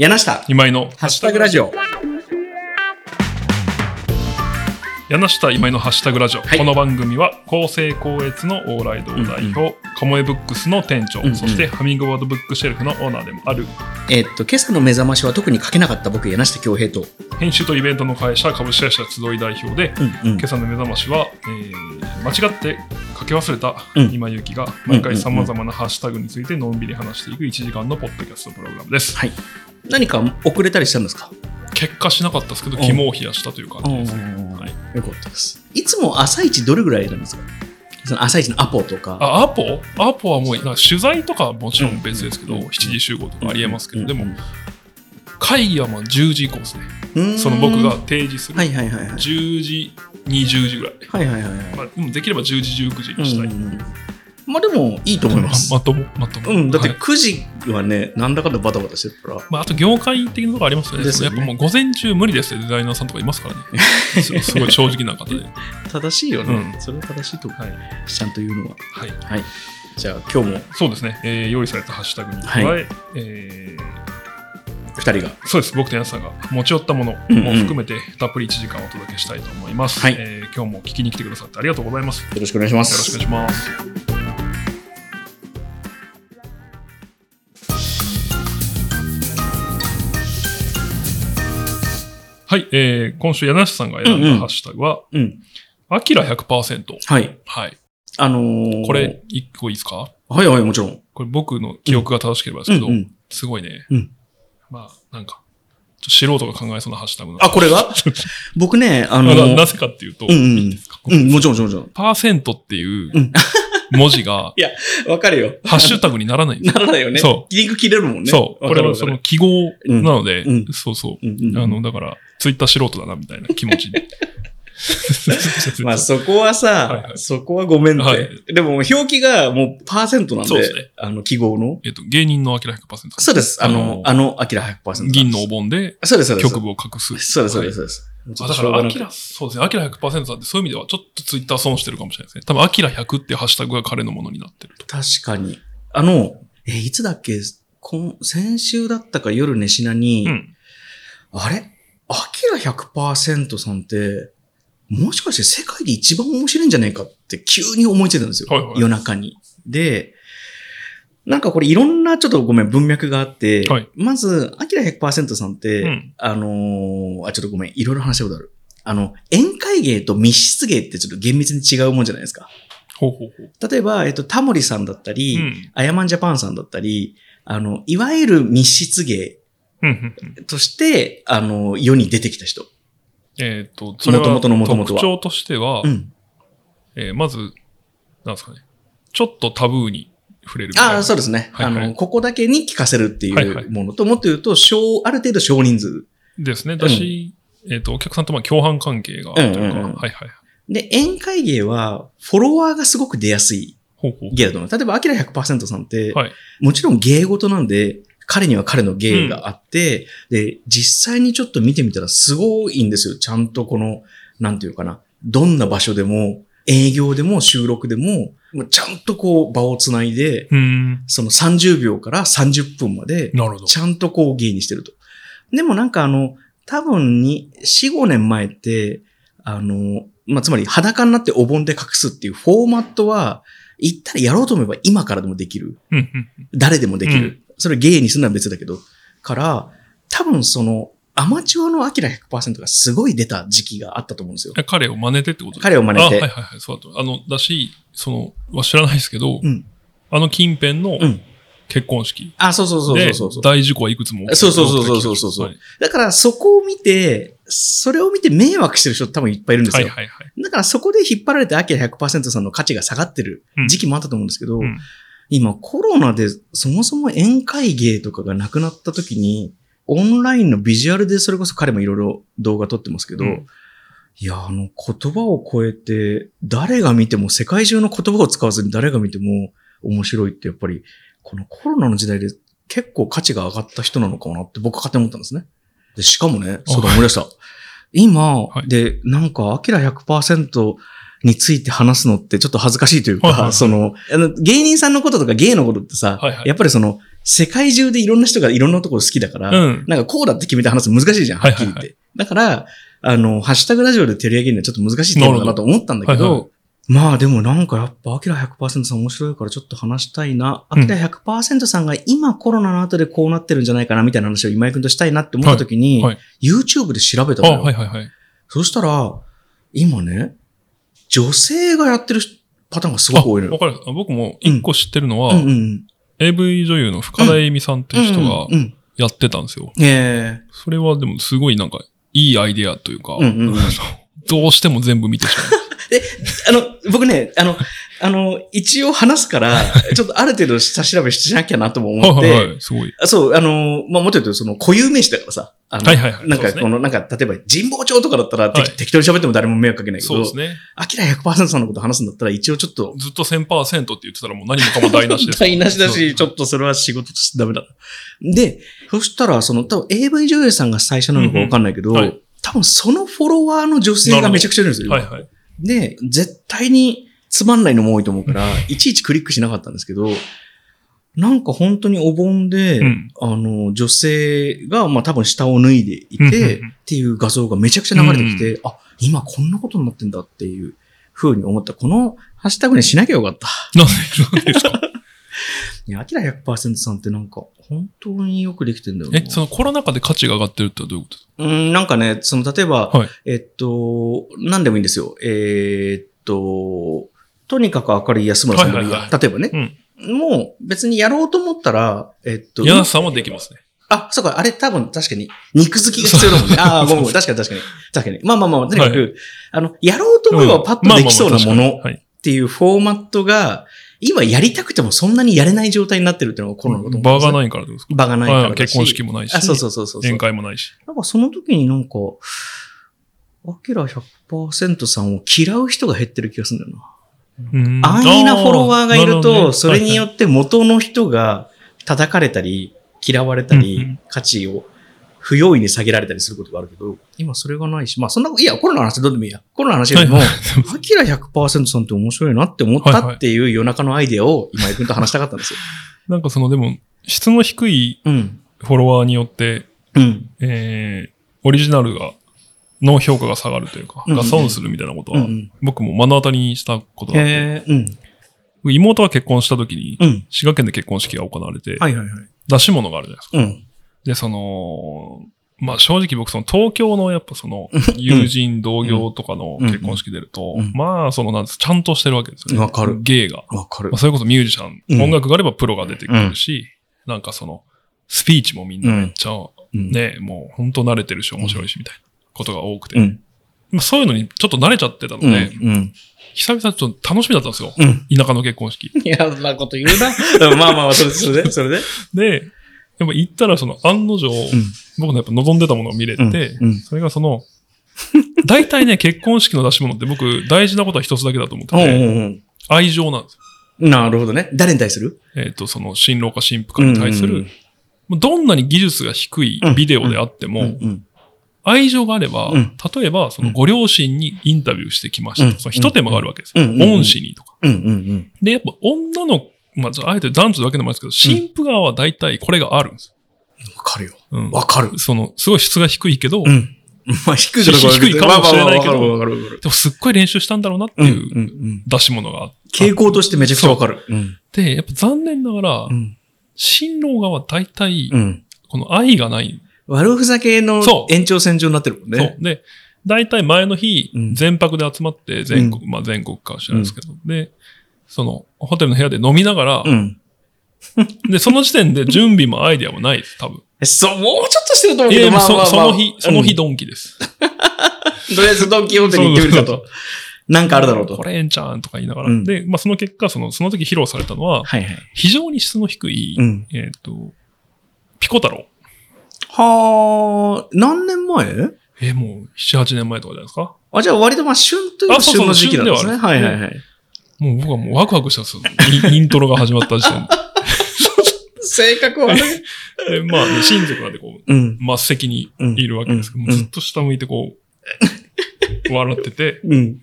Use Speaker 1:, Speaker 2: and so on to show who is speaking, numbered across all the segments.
Speaker 1: 柳下、
Speaker 2: 今井の
Speaker 1: ハッシュタグラジオ。
Speaker 2: 柳下今井のハッシュタグラジオ、
Speaker 1: はい
Speaker 2: この番組は公正高越の往来堂代表、カモエブックスの店長、
Speaker 1: うんうん
Speaker 2: そしてハミングバードブックシェルフのオーナーでもある
Speaker 1: えーっと、今朝の目覚ましは特に書けなかった僕、柳下恭平と。
Speaker 2: 編集とイベントの会社株式会社集い代表で、
Speaker 1: うんうん
Speaker 2: 今。朝の目覚ましは、えー間違って書き忘れた
Speaker 1: うん
Speaker 2: 今ゆきが毎回
Speaker 1: うんうんうん
Speaker 2: さまざまなハッシュタグについてのんびり話していく1時間のポッドキャストプログラムです。
Speaker 1: はい。何か遅れたりしたんですか？
Speaker 2: 結果しなかったですけど、
Speaker 1: うん
Speaker 2: 肝を冷やしたという感じですね。はい
Speaker 1: よかったです。いつも朝一どれぐらいなんですか？その朝一のアポとか。
Speaker 2: あアポ？アポはもうなんか取材とかはもちろん別ですけど、
Speaker 1: うん
Speaker 2: 7時集合とかありえますけど、でも
Speaker 1: うん
Speaker 2: 会議はまあ10時以降ですね。
Speaker 1: うん
Speaker 2: その僕が提示する
Speaker 1: はいはいはいはい。
Speaker 2: 10時、20時ぐらい。
Speaker 1: はいはいはいはい。
Speaker 2: まあ、でもできれば10時、19時にしたい。
Speaker 1: うんうんうんまあでもいいと思います。
Speaker 2: ままとも、まとも。
Speaker 1: うん、だって
Speaker 2: はい
Speaker 1: 9時はね、なんだかんだバタバタしてるから。
Speaker 2: まあ、あと業界的なところありますよね。
Speaker 1: ですよね
Speaker 2: やっぱもう午前中無理ですデザイナーさんとかいますからね。すすごい正直な方で。
Speaker 1: 正しいよね。
Speaker 2: うん
Speaker 1: それは正しいと思う。
Speaker 2: はい。
Speaker 1: ちゃんと言うのは。
Speaker 2: はい。
Speaker 1: はい。じゃあ今日も
Speaker 2: そうですね。えー用意されたハッシュタグに加え、え
Speaker 1: 2人が。
Speaker 2: ーそうです。僕とヤンさんが持ち寄ったもの
Speaker 1: うんうん
Speaker 2: も含めて、たっぷり1時間お届けしたいと思います。
Speaker 1: はい
Speaker 2: えー今日も聞きに来てくださってありがとうございます。よ
Speaker 1: よろしくお願いしま
Speaker 2: ろ
Speaker 1: す。
Speaker 2: しくお願いします。はい、えー今週、柳下さんが選ん
Speaker 1: うんうん
Speaker 2: だハッシュタグは、
Speaker 1: うん。
Speaker 2: アキラ100%。
Speaker 1: はい。
Speaker 2: はい。
Speaker 1: あのー、
Speaker 2: これ、一個いいですか？
Speaker 1: はいはい、もちろん。
Speaker 2: これ僕の記憶が正しければですけど、
Speaker 1: うんうん
Speaker 2: すごいね。
Speaker 1: うん
Speaker 2: まあ、なんか、素人が考えそうなハッシュタグな
Speaker 1: あ、これが？僕ね、あのー、
Speaker 2: ななぜかっていうと、
Speaker 1: うんうん
Speaker 2: いいですか？
Speaker 1: うん、もちろんもちろん。
Speaker 2: パーセントっていう
Speaker 1: うん
Speaker 2: 文字が、
Speaker 1: わかるよ。
Speaker 2: ハッシュタグにならない
Speaker 1: ならないよね。。
Speaker 2: そう
Speaker 1: リンク切れるもんね。
Speaker 2: そう。これはその記号なので、
Speaker 1: うんうん
Speaker 2: そうそう。
Speaker 1: うんうんうん
Speaker 2: あの、だから、ツイッター素人だな、みたいな気持ちで。
Speaker 1: まあそこはさ、
Speaker 2: はいはい
Speaker 1: そこはごめんって。
Speaker 2: はい
Speaker 1: でも表記がもうパーセントなんで、
Speaker 2: そうですね
Speaker 1: あの記号の。
Speaker 2: えっと、芸人のアキラ100%。
Speaker 1: そうです。あの、あ
Speaker 2: あ
Speaker 1: の、アキラ100%。
Speaker 2: 銀のお盆で
Speaker 1: そうです、そうです。
Speaker 2: 局部を隠す。
Speaker 1: そうです、そうです、
Speaker 2: はい
Speaker 1: そうです。
Speaker 2: あだから、アキラ、そうですね。アキラ100%さんってそういう意味ではちょっとツイッター損してるかもしれないですね。多分、アキラ100っていうハッシュタグが彼のものになってると。
Speaker 1: 確かに。あの、え、いつだっけ？今先週だったか夜寝しなに、
Speaker 2: うん。
Speaker 1: あれ？アキラ100%さんって、もしかして世界で一番面白いんじゃないかって急に思いついたんですよ。
Speaker 2: はいはい
Speaker 1: 夜中に。で、なんかこれいろんなちょっとごめん文脈があって、
Speaker 2: はい
Speaker 1: まず、アキラ100%さんって、
Speaker 2: うん
Speaker 1: あのーあ、ちょっとごめん、いろいろ話したことある。あの、宴会芸と密室芸ってちょっと厳密に違うもんじゃないですか。
Speaker 2: ほうほうほう。
Speaker 1: 例えば、えっと、タモリさんだったり、
Speaker 2: うん。
Speaker 1: アヤマンジャパンさんだったり、あの、いわゆる密室芸。として、あの、世に出てきた人。
Speaker 2: えっと、それは
Speaker 1: 元々の元々は
Speaker 2: 特徴としては、
Speaker 1: うん。
Speaker 2: えーまず、なんですかね。ちょっとタブーに触れる。
Speaker 1: ああ、そうですね。
Speaker 2: はいはい
Speaker 1: あの、ここだけに聞かせるって
Speaker 2: はいはいいう
Speaker 1: ものと、もっと言うと、小、ある程度少人数。
Speaker 2: ですね。だし、えっと、お客さんとまあ共犯関係があるというか、
Speaker 1: うんうんうん
Speaker 2: はいはい。
Speaker 1: で、宴会芸は、フォロワーがすごく出やすい
Speaker 2: ほうほう。
Speaker 1: 芸だと思う。例えば、アキラ100%さんって、
Speaker 2: はい。
Speaker 1: もちろん芸事なんで、彼には彼の芸があって、で、実際にちょっと見てみたらすごいんですよ。ちゃんとこの、なんていうかな。どんな場所でも、営業でも収録でも、もうちゃんとこう場をつないで。その30秒から30分まで。ちゃんとこう芸にしてると。でもなんかあの、多分に、4、5年前って、あの、まあ、つまり裸になってお盆で隠すっていうフォーマットは、言ったらやろうと思えば今からでもできる。
Speaker 2: うんうん
Speaker 1: 誰でもできる。
Speaker 2: うん
Speaker 1: それ芸にするのは別だけど。から、多分その、アマチュアのアキラ100%がすごい出た時期があったと思うんですよ。
Speaker 2: え彼を真似てってこと
Speaker 1: 彼を真似て
Speaker 2: あはいはいはい。そうだと。あの、だし、その、は知らないですけど、
Speaker 1: うん。
Speaker 2: あの近辺の
Speaker 1: うん。
Speaker 2: 結婚式
Speaker 1: あ、そうそうそう
Speaker 2: で
Speaker 1: そうそう。
Speaker 2: 大事故はいくつも
Speaker 1: そうそうそうそうそうそう
Speaker 2: はい
Speaker 1: だからそこを見て、それを見て迷惑してる人多分いっぱいいるんですよ。
Speaker 2: はいはいはい。
Speaker 1: だからそこで引っ張られてアキラ100%さんの価値が下がってる
Speaker 2: うん
Speaker 1: 時期もあったと思うんですけど、
Speaker 2: うん
Speaker 1: 今コロナでそもそも宴会芸とかがなくなった時に、オンラインのビジュアルでそれこそ彼もいろいろ動画撮ってますけど、
Speaker 2: うん
Speaker 1: いや、あの言葉を超えて、誰が見ても、世界中の言葉を使わずに誰が見ても面白いってやっぱり、このコロナの時代で結構価値が上がった人なのかなって僕は勝手に思ったんですね。で、しかもね、そうだ思い出した。今、
Speaker 2: はい
Speaker 1: で、なんか、アキラ100%について話すのってちょっと恥ずかしいというか、
Speaker 2: はいはいはい
Speaker 1: その、あの、芸人さんのこととか芸のことってさ、
Speaker 2: はいはい
Speaker 1: やっぱりその、世界中でいろんな人がいろんなところ好きだから、
Speaker 2: うん。
Speaker 1: なんかこうだって決めて話すの難しいじゃん、はっきり言って。
Speaker 2: はいはい
Speaker 1: だから、あの、ハッシュタグラジオで取り上げるのはちょっと難しいテーマだなと思ったんだけど、まあでもなんかやっぱ、アキラ100%さん面白いからちょっと話したいな。アキラ100%さんが今コロナの後でこうなってるんじゃないかなみたいな話を今井くんとしたいなって思った時に、
Speaker 2: はい
Speaker 1: YouTube で調べた
Speaker 2: あ、
Speaker 1: のよ。
Speaker 2: はいはいはい。
Speaker 1: そしたら、今ね、女性がやってるパターンがすごく多いのよ。
Speaker 2: わかる。あ僕も一個知ってるのは、
Speaker 1: うんうんうん。
Speaker 2: AV 女優の深田恵美さんっていう人が
Speaker 1: うんうん。
Speaker 2: やってたんですよ。
Speaker 1: え
Speaker 2: それはでもすごいなんか、いいアイデアというか、
Speaker 1: うんうんうん
Speaker 2: どうしても全部見てしま
Speaker 1: えあの、僕ね、あの、あの、一応話すから、ちょっとある程度下調べしなきゃなとも
Speaker 2: う。
Speaker 1: 思って、
Speaker 2: はいはいはい。すごい。
Speaker 1: あそう、あの、まあ、もっと言うと、その、固有名詞だからさ。あの
Speaker 2: はいはいはい
Speaker 1: なんか、この、なんか、例えば、神保町とかだったら、て
Speaker 2: はい
Speaker 1: 適当に喋っても誰も迷惑かけないけど
Speaker 2: そうで、すね。
Speaker 1: アキラ100%さんのこと話すんだったら、一応ちょっと、
Speaker 2: ずっと1000%って言ってたらもう何もかも台無しです。
Speaker 1: 台無しだし、ちょっとそれは仕事としてダメだ。で、そしたら、その、多分 AV 女優さんが最初なのかわかんないけど、
Speaker 2: うんうんはい
Speaker 1: 多分そのフォロワーの女性がめちゃくちゃいるんですよ。今
Speaker 2: はいはい。
Speaker 1: で、絶対につまんないのも多いと思うから、いちいちクリックしなかったんですけど、なんか本当にお盆で、
Speaker 2: うん。
Speaker 1: あの、女性が、まあ多分下を脱いでいて、
Speaker 2: うんうんうん。
Speaker 1: っていう画像がめちゃくちゃ流れてきて、あ、今こんなことになってんだっていう風に思った。このハッシュタグにしなきゃよかった。
Speaker 2: なんでなんでですか？
Speaker 1: いや、アキラ100%さんってなんか、本当によくできてんだよな。
Speaker 2: え、そのコロナ禍で価値が上がってるってどういうこと？
Speaker 1: うん、なんかね、その、例えば、
Speaker 2: はい
Speaker 1: えっと、何でもいいんですよ。えーっと、とにかく明るい安村さんでもいいや。
Speaker 2: はいはいは
Speaker 1: 例えばね、もう別にやろうと思ったら、えっと、
Speaker 2: 柳さんはできますね。
Speaker 1: あ、そうか、あれ多分確かに肉付きが必要だもんね。ああ、ごめん確かに確かに。確かに。まあまあまあ、とにかく、
Speaker 2: は
Speaker 1: あの、やろうと思えばパッとできそうなものっていうフォーマットが、今やりたくてもそんなにやれない状態になってるっていうのがコロナだと思うんですよ
Speaker 2: 場がないからですか？
Speaker 1: 場がないから
Speaker 2: 結婚式もないし。
Speaker 1: あ、そうそうそうそう。
Speaker 2: 宴会もないし。
Speaker 1: なんかその時になんか、アキラ100%さんを嫌う人が減ってる気がするんだよな。
Speaker 2: うん
Speaker 1: 安易なフォロワーがいると、
Speaker 2: あーなほどね
Speaker 1: それによって元の人が叩かれたり、嫌われたり、価値を不用意に下げられたりすることがあるけど、今それがないし、まあそんな、いや、コロナの話どうでもいいや。コロナの話よりも、
Speaker 2: はい
Speaker 1: アキラ100%さんって面白いなって思ったっていう夜中のアイデアを今井くんと話したかったんですよ。
Speaker 2: なんかそのでも、質の低い
Speaker 1: うん。
Speaker 2: フォロワーによって、
Speaker 1: うん。
Speaker 2: えー、オリジナルが、の評価が下がるというか、
Speaker 1: うんうん
Speaker 2: が損するみたいなことは、
Speaker 1: うん。
Speaker 2: 僕も目の当たりにしたことがあって、
Speaker 1: うん。
Speaker 2: 妹が結婚した時に、
Speaker 1: うん。
Speaker 2: 滋賀県で結婚式が行われて、
Speaker 1: はいはいはい。
Speaker 2: 出し物があるじゃないですか。
Speaker 1: うん。
Speaker 2: で、その、まあ正直僕その東京のやっぱその友人同業とかの結婚式出ると、
Speaker 1: うん
Speaker 2: まあそのなんですちゃんとしてるわけですよね。
Speaker 1: わかる
Speaker 2: 芸が。
Speaker 1: わかる
Speaker 2: まあ、。それこそミュージシャン、
Speaker 1: うん
Speaker 2: 音楽があればプロが出てくるし、なんかその、スピーチもみんなめっちゃ、
Speaker 1: うん。
Speaker 2: ね、もう本当慣れてるし面白いしみたいなことが多くて、
Speaker 1: うん。
Speaker 2: まあそういうのにちょっと慣れちゃってたの
Speaker 1: うん。
Speaker 2: で、
Speaker 1: うん。
Speaker 2: 久々ちょっと楽しみだったんですよ。
Speaker 1: うん。
Speaker 2: 田舎の結婚式。
Speaker 1: いや、なこと言うな。うんまあまあまあ、それで、それで、それで。
Speaker 2: で、やっぱ行ったらその案の定、僕のやっぱ望んでたものを見れて、それがその、大体ね、結婚式の出し物って僕大事なことは一つだけだと思って
Speaker 1: うん。
Speaker 2: て、愛情なんですよ。
Speaker 1: うん。なるほどね。誰に対する？
Speaker 2: えっ、と、その新郎か新婦かに対する、どんなに技術が低いビデオであっても。愛情があれば、
Speaker 1: うん
Speaker 2: 例えばそのご両親にインタビューしてきましたその一手間があるわけですよ。恩師にとか。
Speaker 1: うんうんうん。
Speaker 2: で、やっぱ女の、まあ、あえて男女だけでもあるんですけど、新婦側は大体これがあるんです
Speaker 1: わかるよ。
Speaker 2: よ。うん
Speaker 1: わかる。
Speaker 2: その、すごい質が低いけど、
Speaker 1: うん。まあ、低いか
Speaker 2: もしれないけど。でもすっごい練習したんだろうなって
Speaker 1: うん
Speaker 2: いう。出し物があって。
Speaker 1: 傾向としてめちゃくちゃわかる。うん。
Speaker 2: で、やっぱ残念ながら、
Speaker 1: うん。
Speaker 2: 新郎側は大体
Speaker 1: う、ん。
Speaker 2: この愛がない。
Speaker 1: 悪ふざけの延長線上になってるもんね。
Speaker 2: そう。で、大体前の日、
Speaker 1: うん
Speaker 2: 全泊で集まって、全国、まあ全国か知らないですけど、で、その、ホテルの部屋で飲みながら、
Speaker 1: うん。
Speaker 2: で、その時点で準備もアイデアもないです、多分。
Speaker 1: そう、もうちょっとしてると思うけど、
Speaker 2: いや
Speaker 1: まあまあまあ
Speaker 2: そその日、その日
Speaker 1: うん
Speaker 2: ドンキです。
Speaker 1: とりあえずドンキホーテに行ってみるかと。なんかあるだろうと。
Speaker 2: これええんちゃうんとか言いながら。
Speaker 1: うん
Speaker 2: で、まあその結果、その、その時披露されたのは、
Speaker 1: はいはい。
Speaker 2: 非常に質の低い、
Speaker 1: うん。
Speaker 2: えっ、と、ピコ太郎。
Speaker 1: はあ、何年前？
Speaker 2: えーもう、7、8年前とかじゃないですか。
Speaker 1: あ、じゃあ割とまあ旬というか旬の時期なんですね。
Speaker 2: 旬ではある
Speaker 1: はいはいはい。
Speaker 2: もう僕はもうワクワクしたんですよ。イントロが始まった時点
Speaker 1: 性格悪い。
Speaker 2: で。で、まあ、ね、親族なんでこう、
Speaker 1: うん。
Speaker 2: 末席にいるわけですけど、
Speaker 1: うん
Speaker 2: もうずっと下向いてこう、笑ってて、
Speaker 1: うん。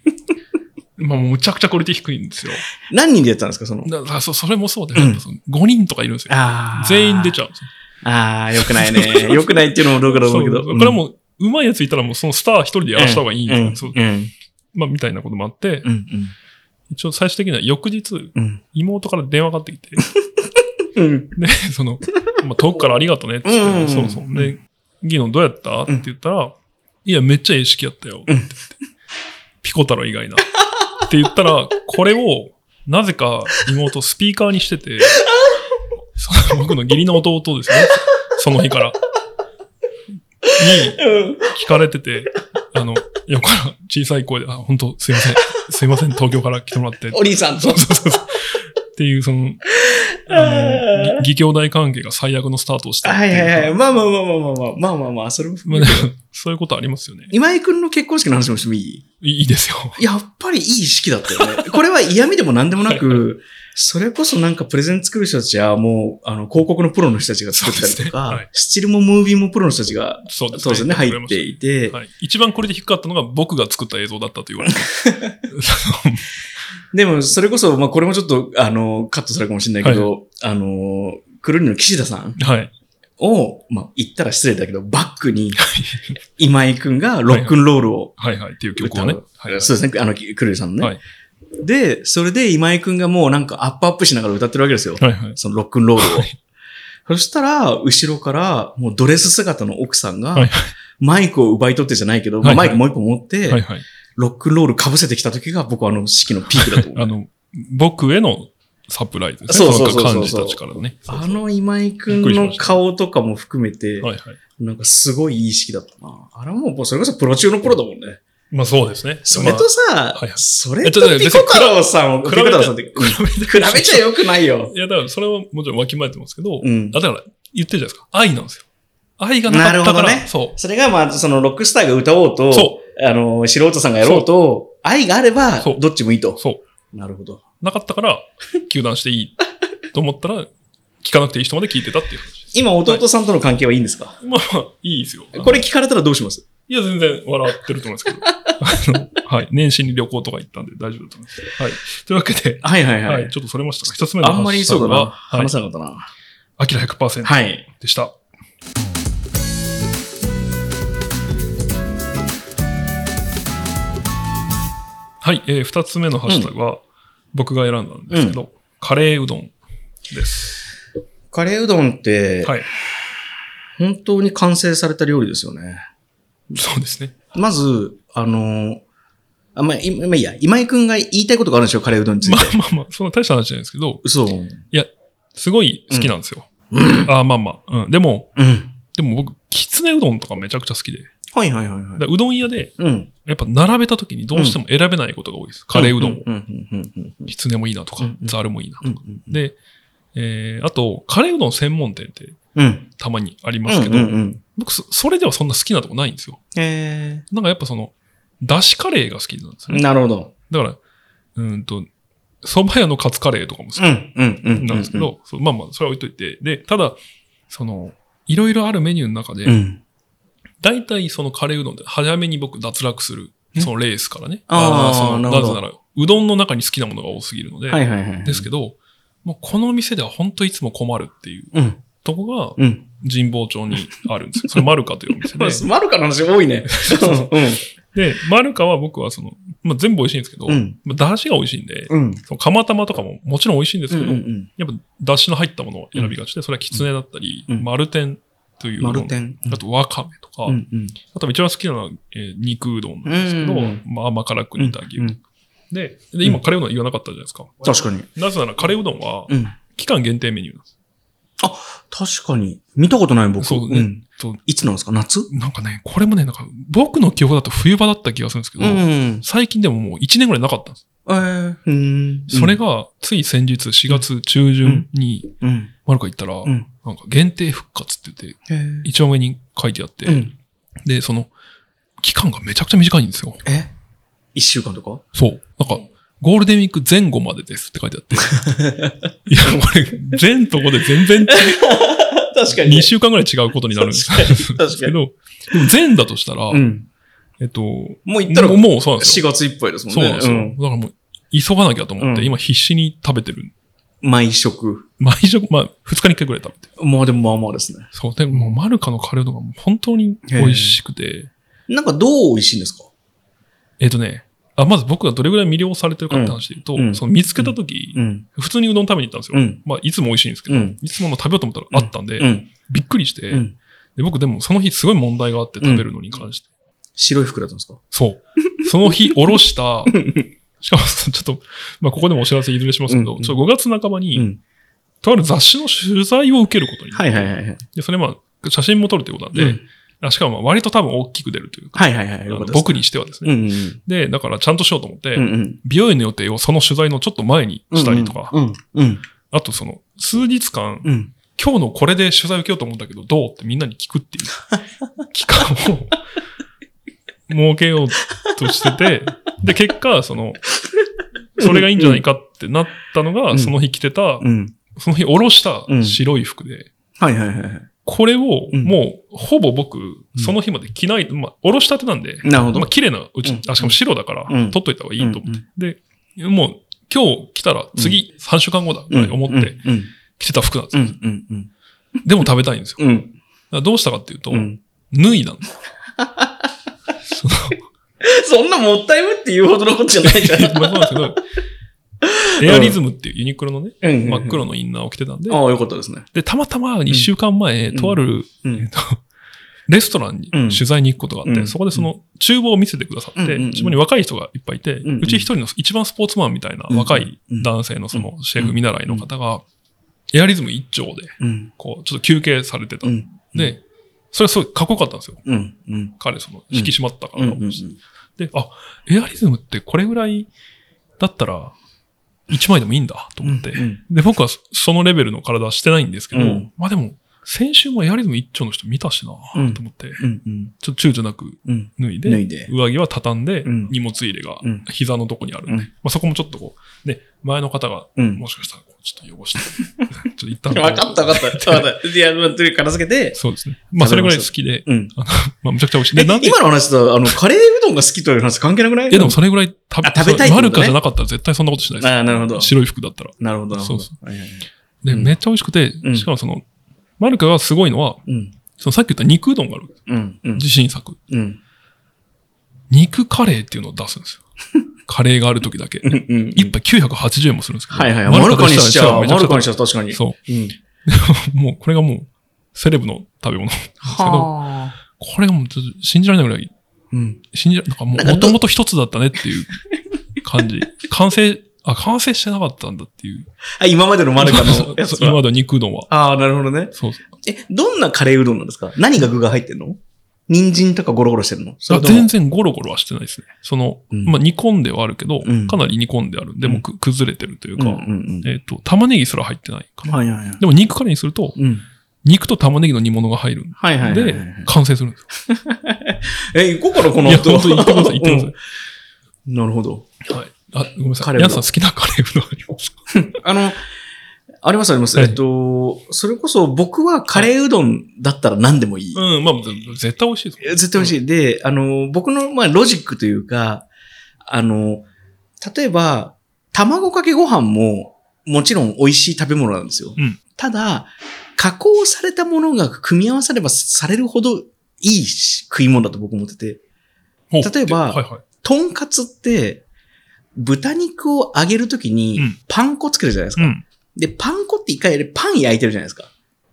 Speaker 2: まあ、むちゃくちゃクオリティ低いんですよ。
Speaker 1: 何人でやったんですかその？
Speaker 2: だからそそれもそうで、
Speaker 1: うん
Speaker 2: やっぱその5人とかいるんですよ。
Speaker 1: あ
Speaker 2: 全員出ちゃうんですよ。
Speaker 1: ああ、よくないね。よくないっていうのもどうかと思うけど。
Speaker 2: これはもう、うまいやついたらもうそのスター一人でやらした方がいいん
Speaker 1: うん、
Speaker 2: ですよ。まあ、みたいなこともあって、
Speaker 1: うん。
Speaker 2: 一応最終的には翌日、
Speaker 1: うん。
Speaker 2: 妹から電話かかってきて、
Speaker 1: うん。
Speaker 2: で、その、まあ、遠くからありがとうねって言って、
Speaker 1: うん
Speaker 2: そうそう。で、ギノどうやった？って言ったら、いや、めっちゃええ式やったよ。って言ってピコ太郎以外な。って言ったら、これを、なぜか妹スピーカーにしてて、その僕の義理の弟ですね。その日から。に聞かれてて、あの、横から小さい声で、あ、本当すいません。すいません、東京から来てもらって。
Speaker 1: お兄さんと。
Speaker 2: そうそうそう。っていう、その、あの、ぎ義兄弟関係が最悪のスタートをした
Speaker 1: はいはいはい。
Speaker 2: か。
Speaker 1: まあまあまあまあまあまあ、まあまあまあ、それも
Speaker 2: あ
Speaker 1: めて
Speaker 2: でもそういうことありますよね。
Speaker 1: 今井くんの結婚式の話もしてもいい？
Speaker 2: いいいですよ。
Speaker 1: やっぱりいい式だったよね。これは嫌味でも何でもなく、それこそなんかプレゼン作る人たちはもう、あの、広告のプロの人たちが作ったりと
Speaker 2: そうですねは
Speaker 1: か
Speaker 2: い、
Speaker 1: スチルもムービーもプロの人たちが、
Speaker 2: そうですね。
Speaker 1: ね、入っていて、
Speaker 2: はい。一番これで低かったのが僕が作った映像だったと言われて
Speaker 1: でも、それこそ、まあ、これもちょっと、あの、カットされるかもしれないけど、あの、くるりの岸田さん
Speaker 2: はい。
Speaker 1: を、まあ、言ったら失礼だけど、バックに、今井くんがロックンロールを
Speaker 2: はいはい。っていう曲をね。はいはい。
Speaker 1: そうですね、あの、くるりさんのね。
Speaker 2: はい
Speaker 1: で、それで今井くんがもうなんかアップアップしながら歌ってるわけですよ。
Speaker 2: はいはい。
Speaker 1: そのロックンロールを。
Speaker 2: はい
Speaker 1: そしたら、後ろから、もうドレス姿の奥さんが、マイクを奪い取ってじゃないけど、まあ
Speaker 2: はいはい
Speaker 1: マイクもう一本持って、
Speaker 2: はいはい。
Speaker 1: ロックンロール被せてきた時が僕はあの式のピークだと思う。
Speaker 2: あの、僕へのサプライズですね。
Speaker 1: そうそうそうそう
Speaker 2: の幹事たちからのね。
Speaker 1: あの今井くんの顔とかも含めて、
Speaker 2: はいはい。
Speaker 1: なんかすごいいい式だったな。あれはもうそれこそプロ中のプロだもんね。
Speaker 2: まあそうですね。
Speaker 1: それとさ、
Speaker 2: はいはい
Speaker 1: それとピコ太郎さんを、ピコ太郎さんって、うん
Speaker 2: 比べ
Speaker 1: ちゃよくないよ。
Speaker 2: いや、だからそれはもちろんわきまえてますけど、
Speaker 1: うん
Speaker 2: あだから言ってるじゃないですか。愛なんですよ。愛がなかったから、
Speaker 1: なるほどね
Speaker 2: そ
Speaker 1: それがまあ、そのロックスターが歌おうと、
Speaker 2: そ
Speaker 1: あの、素人さんがやろうと、愛があればどっちもいいと
Speaker 2: う、。そう。
Speaker 1: なるほど。
Speaker 2: なかったから、球団していいと思ったら、聞かなくていい人まで聞いてたっていう話。
Speaker 1: 今、弟さんとの関係はいいんですか、
Speaker 2: まあまあ、いいですよ。
Speaker 1: これ聞かれたらどうします？
Speaker 2: いや、全然笑ってると思いますけど。あのはい。年始に旅行とか行ったんで大丈夫だと思います。はい。というわけで、
Speaker 1: はいはいはい。
Speaker 2: はい。ちょっとそれましたが、一つ目の
Speaker 1: あんまりそうだな。
Speaker 2: はい
Speaker 1: 話。さなかったな。
Speaker 2: アキラ100%
Speaker 1: はい。
Speaker 2: でした。はい。えー二つ目のハッシュタグは、僕が選んだんですけど、カレーうどんです。
Speaker 1: カレーうどんって、
Speaker 2: はい。
Speaker 1: 本当に完成された料理ですよね。
Speaker 2: そうですね。
Speaker 1: まず、あの、あ、まあ、いまあいいや、今井くんが言いたいことがあるんでしょカレーうどんについ
Speaker 2: ま
Speaker 1: て。
Speaker 2: あまあまあ、その大した話じゃないですけど、
Speaker 1: 嘘。
Speaker 2: すごい好きなんですよ。
Speaker 1: うん。
Speaker 2: あーまあまあ。うん。でも、
Speaker 1: うん。
Speaker 2: でも僕、きつねうどんとかめちゃくちゃ好きで。
Speaker 1: はいはいはいはい
Speaker 2: だ。うどん屋で、
Speaker 1: うん。
Speaker 2: やっぱ並べた時にどうしても選べないことが多いです。カレーうどんを。
Speaker 1: うんうんうんうんうん
Speaker 2: きつねもいいなとか
Speaker 1: うん、
Speaker 2: ざるもいいなとか。
Speaker 1: うんうん。
Speaker 2: で、えー、あと、カレーうどん専門店って
Speaker 1: うん。
Speaker 2: たまにありますけど、
Speaker 1: うんうんうん。
Speaker 2: 僕そ、それではそんな好きなとこないんですよ。
Speaker 1: え
Speaker 2: なんかやっぱその、だしカレーが好きなんですよ
Speaker 1: ー、
Speaker 2: ね。
Speaker 1: なるほど。
Speaker 2: だから、うーんと、蕎麦屋のカツカレーとかも好き
Speaker 1: うんうんうん。
Speaker 2: なんですけど、そうまあまあ、それは置いといて。で、ただ、その、いろいろあるメニューの中で、
Speaker 1: うん。
Speaker 2: 大体そのカレーうどんで早めに僕脱落する。そのレースからね。
Speaker 1: あー
Speaker 2: その
Speaker 1: なるほど
Speaker 2: なぜなら、うどんの中に好きなものが多すぎるので、
Speaker 1: はいはいはい。
Speaker 2: ですけど、もうこの店では本当いつも困るっていう
Speaker 1: うん。
Speaker 2: とこが
Speaker 1: うん。
Speaker 2: 神保町にあるんですよ。それマルカというお店で。
Speaker 1: マルカの話多いね。うん。
Speaker 2: で、マルカは僕はその、まあ、全部美味しいんですけど、
Speaker 1: うん
Speaker 2: まあ、だしが美味しいんで、
Speaker 1: うん。
Speaker 2: その釜玉とかももちろん美味しいんです
Speaker 1: う
Speaker 2: けど、やっぱだしの入ったものを選びがちで、それはきつねだったり、
Speaker 1: うん
Speaker 2: 丸天という
Speaker 1: 丸天。
Speaker 2: あとわかめとか。あと一番好きなのは、えー肉うどんなんですけど、
Speaker 1: うん
Speaker 2: まあ甘辛く煮た牛、
Speaker 1: うん
Speaker 2: でで、今カレーうどん言わなかったじゃないですか。
Speaker 1: 確かに。
Speaker 2: なぜならカレーうどんは
Speaker 1: うん。
Speaker 2: 期間限定メニューなんです。
Speaker 1: 確かに。見たことない僕。
Speaker 2: そうね
Speaker 1: ん
Speaker 2: そう
Speaker 1: いつなんですか？夏？
Speaker 2: なんかね、これもね、なんか僕の記憶だと冬場だった気がするんですけど、
Speaker 1: ん。
Speaker 2: 最近でももう1年ぐらいなかったんです。
Speaker 1: えー、うん。
Speaker 2: それが、つい先日4月中旬に、
Speaker 1: うん。
Speaker 2: マルカ行ったら、
Speaker 1: うん。
Speaker 2: なんか限定復活って言って、
Speaker 1: へー
Speaker 2: 一番上に書いてあって、
Speaker 1: うん。
Speaker 2: で、その、期間がめちゃくちゃ短いんですよ。
Speaker 1: え？一週間とか？
Speaker 2: そう。なんか、ゴールデンウィーク前後までですって書いてあって。いや、これ、全とこで全然違う、
Speaker 1: 確か
Speaker 2: 2週間ぐらい違うことになるんです
Speaker 1: 確かに確かに
Speaker 2: けど、でも全だとしたら、
Speaker 1: うん。
Speaker 2: えっと、
Speaker 1: もう行ったら
Speaker 2: もうもうそうなんです
Speaker 1: 4
Speaker 2: よ。
Speaker 1: 月いっぱいですもんね。
Speaker 2: そうなんですよ。だからもう、急がなきゃと思って、
Speaker 1: うん
Speaker 2: 今必死に食べてる。
Speaker 1: 毎食。
Speaker 2: 毎食、まあ、2日に1回ぐらい食べてる。
Speaker 1: まあでもまあまあですね。
Speaker 2: そう。でも、マルカのカレーうどんがもう本当に美味しくて、
Speaker 1: なんかどう美味しいんですか？
Speaker 2: えっとね、あ、まず僕がどれぐらい魅了されてるかって話で言うと、
Speaker 1: うん
Speaker 2: その見つけた時、
Speaker 1: うん。
Speaker 2: 普通にうどん食べに行ったんですよ。
Speaker 1: うん。
Speaker 2: まあ、いつも美味しいんですけど、
Speaker 1: うん
Speaker 2: いつもの食べようと思ったらあったんで、
Speaker 1: うん。
Speaker 2: びっくりして、
Speaker 1: うん。
Speaker 2: で僕でもその日すごい問題があって食べるのに関して。
Speaker 1: 白い服だったんですか？
Speaker 2: そう。その日、おろした、しかも、ちょっと、まあ、ここでもお知らせいずれしますけど、
Speaker 1: うん
Speaker 2: ちょっと5月半ばに、
Speaker 1: うん。
Speaker 2: とある雑誌の取材を受けることになって、
Speaker 1: はいはいはいはい。
Speaker 2: で、それまあ、写真も撮るということなんで、しかもまあ割と多分大きく出るというか、
Speaker 1: はいはいはい。
Speaker 2: 僕にしてはですね。
Speaker 1: うんうん
Speaker 2: で、だからちゃんとしようと思って、
Speaker 1: うん。うんうん。
Speaker 2: 美容院の予定をその取材のちょっと前にしたりとか、
Speaker 1: うん。うん。
Speaker 2: あとその、数日間、
Speaker 1: うん。
Speaker 2: 今日のこれで取材受けようと思ったけど、どうってみんなに聞くっていう 期間を設けようとしてて、で、結果、その、それがいいんじゃないかってなったのが、
Speaker 1: うん
Speaker 2: その日着てた、
Speaker 1: うん。
Speaker 2: その日おろした白い服で、
Speaker 1: はいはいはいはい。
Speaker 2: これを
Speaker 1: うん
Speaker 2: もう、ほぼ僕、その日まで着ない、まあ、おろしたてなんで、
Speaker 1: なるほど
Speaker 2: まあ、。綺麗なうち、
Speaker 1: うん
Speaker 2: あ、しかも白だから、
Speaker 1: うん
Speaker 2: 取っといた方がいいと思って。
Speaker 1: うん
Speaker 2: で、もう、今日着たら次、3週間後だ、ぐらい思って、
Speaker 1: うん。
Speaker 2: 着てた服なんですよ。でも食べたいんですよ。どうしたかっていうと、
Speaker 1: うん。
Speaker 2: 脱いだんです。そ
Speaker 1: んなもったいぶって言うほどのことじゃないじゃん。
Speaker 2: まあそうなんですけど、エアリズムっていうユニクロのね、
Speaker 1: うん
Speaker 2: 真っ黒のインナーを着てたんで、
Speaker 1: ああ、よかったですね。
Speaker 2: で、たまたま1週間前、
Speaker 1: ん。
Speaker 2: とある、
Speaker 1: うん。
Speaker 2: えっと、レストランに
Speaker 1: うん。
Speaker 2: 取材に行くことがあって、
Speaker 1: うん。
Speaker 2: そこでその厨房を見せてくださって、
Speaker 1: うんうんうん。
Speaker 2: そこに若い人がいっぱいいて、
Speaker 1: う
Speaker 2: ち一人の一番スポーツマンみたいな若い男性のそのシェフ見習いの方が、エアリズム一丁で、
Speaker 1: うん。
Speaker 2: こう、ちょっと休憩されてた。
Speaker 1: う。ん。
Speaker 2: で、それはすごいかっこよかったんですよ。彼、その、引き締まったから。で、あ、エアリズムってこれぐらいだったら、1枚でもいいんだと思って。
Speaker 1: うん
Speaker 2: で、僕はそそのレベルの体はしてないんですけど、
Speaker 1: うん
Speaker 2: まあでも、先週もエアリズム一丁の人見たしな
Speaker 1: うん
Speaker 2: と思って、
Speaker 1: うん。うん。
Speaker 2: ちょっと躊躇なく
Speaker 1: うん。
Speaker 2: 脱いで、
Speaker 1: 脱いで。
Speaker 2: 上着は畳んで、
Speaker 1: うん
Speaker 2: 荷物入れが
Speaker 1: うん
Speaker 2: 膝のとこにあるんで、
Speaker 1: うん
Speaker 2: まあそこもちょっとこう、ね、前の方が、
Speaker 1: うん。
Speaker 2: もしかしたらこうちょっと汚して、ちょっと一旦。
Speaker 1: わかったわかった。わかった。いや、まあという片付けて、
Speaker 2: そうですね。まあそれぐらい好きで、
Speaker 1: うん。
Speaker 2: あの、まあむちゃくちゃ美味しい。
Speaker 1: で、
Speaker 2: で、なんで、
Speaker 1: 今の話と、あの、カレーうどんが好きという話関係なくない？
Speaker 2: いやでもそれぐらい食べ
Speaker 1: あ食べたいね
Speaker 2: マルカじゃなかったら絶対そんなことしないです。
Speaker 1: ああ、なるほど。
Speaker 2: 白い服だったら。
Speaker 1: なるほど、なるほど。
Speaker 2: そう
Speaker 1: はいはいはい
Speaker 2: で、
Speaker 1: うん
Speaker 2: めっちゃ美味しくて、
Speaker 1: うん
Speaker 2: しかもその、マルカがすごいのは、
Speaker 1: うん。
Speaker 2: そのさっき言った肉うどんがある。
Speaker 1: うん。うん。
Speaker 2: 自信作。
Speaker 1: うん。
Speaker 2: 肉カレーっていうのを出すんですよ。カレーがある時だけ。
Speaker 1: うん。うん。
Speaker 2: 一杯980円もするんですけど。
Speaker 1: はいはい。マルカにしちゃう。マルカにしちゃう、確かに。
Speaker 2: そ
Speaker 1: うん。
Speaker 2: う。もう、これがもう、セレブの食べ物。
Speaker 1: はあ。
Speaker 2: これがもうちょっと信じられないぐらい、
Speaker 1: うん。
Speaker 2: 信じられ、なんかもう、もともと一つだったねっていう感じ。完成、あ、完成してなかったんだっていう。
Speaker 1: あ、今までのマルカのやつは？
Speaker 2: 今までは肉うどんは。
Speaker 1: ああ、なるほどね。
Speaker 2: そうそう。
Speaker 1: え、どんなカレーうどんなんですか？何が具が入ってんの？人参とかゴロゴロしてるの？そ
Speaker 2: あ全然ゴロゴロはしてないですね。その、
Speaker 1: うん
Speaker 2: まあ、煮込んではあるけど、
Speaker 1: うん
Speaker 2: かなり煮込んであるんで、もうく崩れてるというか、
Speaker 1: うんうん
Speaker 2: えっ、と、玉ねぎすら入ってないかな。
Speaker 1: うん。はいはいはい。
Speaker 2: でも肉カレーにすると、
Speaker 1: うん。
Speaker 2: 肉と玉ねぎの煮物が入るん
Speaker 1: はいはいはいはい。
Speaker 2: で、完成するんですよ。
Speaker 1: え、行こうかな、この
Speaker 2: いや、
Speaker 1: 後。
Speaker 2: 本当に言ってください、言ってくだ
Speaker 1: うんなるほど。
Speaker 2: さい。はい。あ、ごめんなさい。皆さん好きなカレーうどんありますか？
Speaker 1: あの、ありますあります。
Speaker 2: はい
Speaker 1: えっと、それこそ僕はカレーうどんだったら何でもいい。
Speaker 2: うん、まあ、絶対美味しいです。
Speaker 1: 絶対美味しい。で、あの、僕の、まあ、ロジックというか、あの、例えば、卵かけご飯も、もちろん美味しい食べ物なんですよ。
Speaker 2: うん
Speaker 1: ただ、加工されたものが組み合わさればされるほどいいし食い物だと僕思ってて、例えば
Speaker 2: はいはい。
Speaker 1: とんかつって、豚肉を揚げるときに
Speaker 2: うん
Speaker 1: パン粉つけるじゃないですか。
Speaker 2: うん。
Speaker 1: で、パン粉って一回パン焼いてるじゃないですか。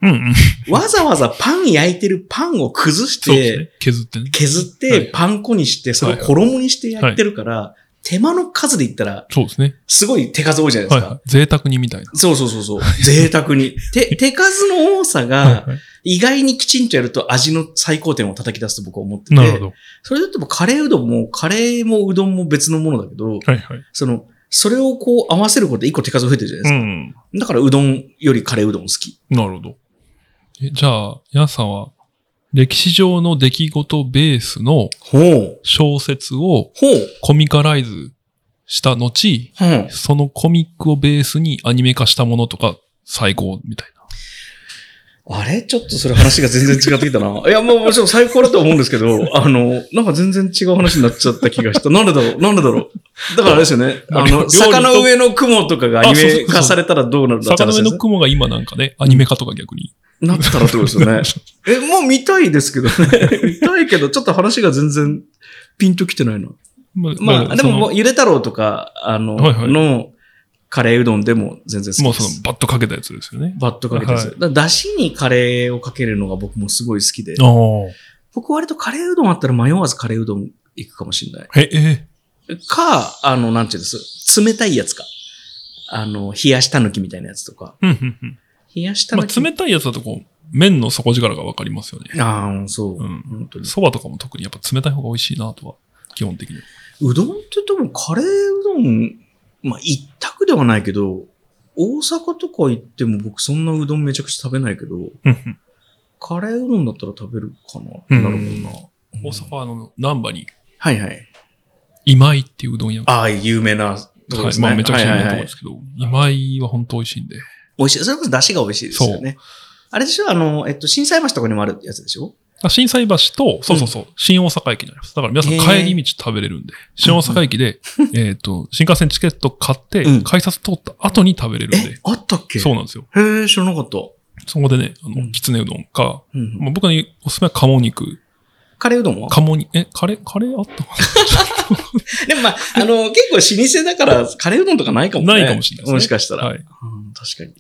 Speaker 2: うんうん。
Speaker 1: わざわざパン焼いてるパンを崩して、
Speaker 2: ね。削ってね。
Speaker 1: 削っ
Speaker 2: はい
Speaker 1: てパン粉にして、それを衣にしてやってるから、手間の数で言ったら、
Speaker 2: そうですね。
Speaker 1: すごい手数多いじゃないですか。
Speaker 2: はいはい。贅沢にみたいな。
Speaker 1: そうそうそうそう。贅沢に。手、手数の多さ
Speaker 2: はい
Speaker 1: が、
Speaker 2: はい
Speaker 1: 意外にきちんとやると味の最高点を叩き出すと僕は思ってて。
Speaker 2: なるほど。
Speaker 1: それだとカレーうどんも、カレーもうどんも別のものだけど、
Speaker 2: はいはい。
Speaker 1: その、それをこう合わせることで一個手数増えてるじゃないですか。
Speaker 2: うん。
Speaker 1: だからうどんよりカレーうどん好き。
Speaker 2: なるほど。えじゃあ、ヤンさんは、歴史上の出来事ベースの
Speaker 1: ほう。
Speaker 2: 小説を
Speaker 1: ほう。
Speaker 2: コミカライズした後。そのコミックをベースにアニメ化したものとか最高みたい
Speaker 1: あれ？ちょっとそれ話が全然違ってきたな。いや、もうもちろん最高だと思うんですけど、あの、なんか全然違う話になっちゃった気がした。なんでだろう？なんでだろう？だからあれですよね。あの、坂の上の雲とかがアニメ化されたらどうなるんだって
Speaker 2: 坂の。上の雲が今なんかね、アニメ化とか逆に。
Speaker 1: なったらってことですよね。え、もう見たいですけどね。見たいけど、ちょっと話が全然ピンときてないな。
Speaker 2: ま
Speaker 1: まあ、でももう、ゆで太郎とか、あの、
Speaker 2: はいはい
Speaker 1: のカレーうどんでも全然好きです。
Speaker 2: もうそのバットかけたやつですよね。
Speaker 1: バットかけてです。
Speaker 2: はい
Speaker 1: だしにカレーをかけるのが僕もすごい好きで。僕割とカレーうどんあったら迷わずカレーうどん行くかもしれない。
Speaker 2: え、え、
Speaker 1: か、あの、なんていうんです？冷たいやつか。あの、冷やしたぬきみたいなやつとか。冷やしたぬき。
Speaker 2: まあ、冷たいやつだとこう、麺の底力がわかりますよね。
Speaker 1: ああ、そう。
Speaker 2: うん
Speaker 1: 本当に。
Speaker 2: 蕎麦とかも特にやっぱ冷たい方が美味しいなとは、基本的に。
Speaker 1: うどんって多分カレーうどん、まあ一択ではないけど、大阪とか行っても僕そんなうどんめちゃくちゃ食べないけど、カレーうどんだったら食べるかな？
Speaker 2: うん
Speaker 1: なるほどな。
Speaker 2: 大阪はあの、南波に、
Speaker 1: はいはい。
Speaker 2: 今井っていううどん屋が、
Speaker 1: ああ、有名なとこ
Speaker 2: はい、
Speaker 1: ですね。
Speaker 2: まあめちゃくちゃ有名なところ
Speaker 1: はいはいはい
Speaker 2: ですけど、今井は本当美味しいんで。
Speaker 1: 美味しい。それこそ出汁が美味しいですよね。あれでしょ？あの、えっと、震災橋とかにもあるやつでしょ？
Speaker 2: あ新斎橋と、そうそうそう、新大阪駅にあります。だから皆さん帰り道食べれるんで、新大阪駅で、えっと、新幹線チケット買って
Speaker 1: うん、
Speaker 2: 改札通った後に食べれるん
Speaker 1: え
Speaker 2: で、、
Speaker 1: あったっけ？
Speaker 2: そうなんですよ。
Speaker 1: へえ、知らなかった。
Speaker 2: そこでね、あ
Speaker 1: うん
Speaker 2: の、きつねうどんか、
Speaker 1: うん
Speaker 2: まあ、僕のおすすめは鴨肉。
Speaker 1: カレーうどんは？
Speaker 2: 鴨に、え、カレー、カレーあったか
Speaker 1: でもまあ、あの、結構老舗だから、カレーうどんとかないかもね。
Speaker 2: ないかもしれないですね
Speaker 1: もしかしたら。
Speaker 2: なはい。
Speaker 1: うん確かに。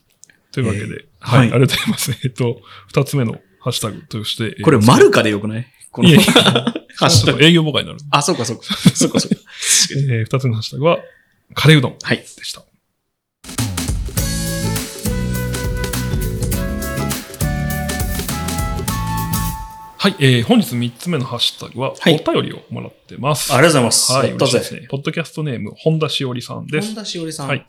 Speaker 2: というわけで、はいありがとうございます。えっと、二つ目のハッシュタグとして。えー
Speaker 1: これ、マルカでよくない？この
Speaker 2: いやいや
Speaker 1: ハッシュタグ。
Speaker 2: 営業妨害になる。
Speaker 1: あ、そうかそうか。そうかそうか。
Speaker 2: えー二つ目のハッシュタグは、カレーうどん
Speaker 1: はい。
Speaker 2: でした。はい、えー本日三つ目のハッシュタグは、
Speaker 1: はい
Speaker 2: お便りをもらってます。
Speaker 1: ありがとうございます。
Speaker 2: はい、嬉しいですね。ポッドキャストネーム、本田しおりさんです
Speaker 1: 本。田しおりさん。
Speaker 2: はい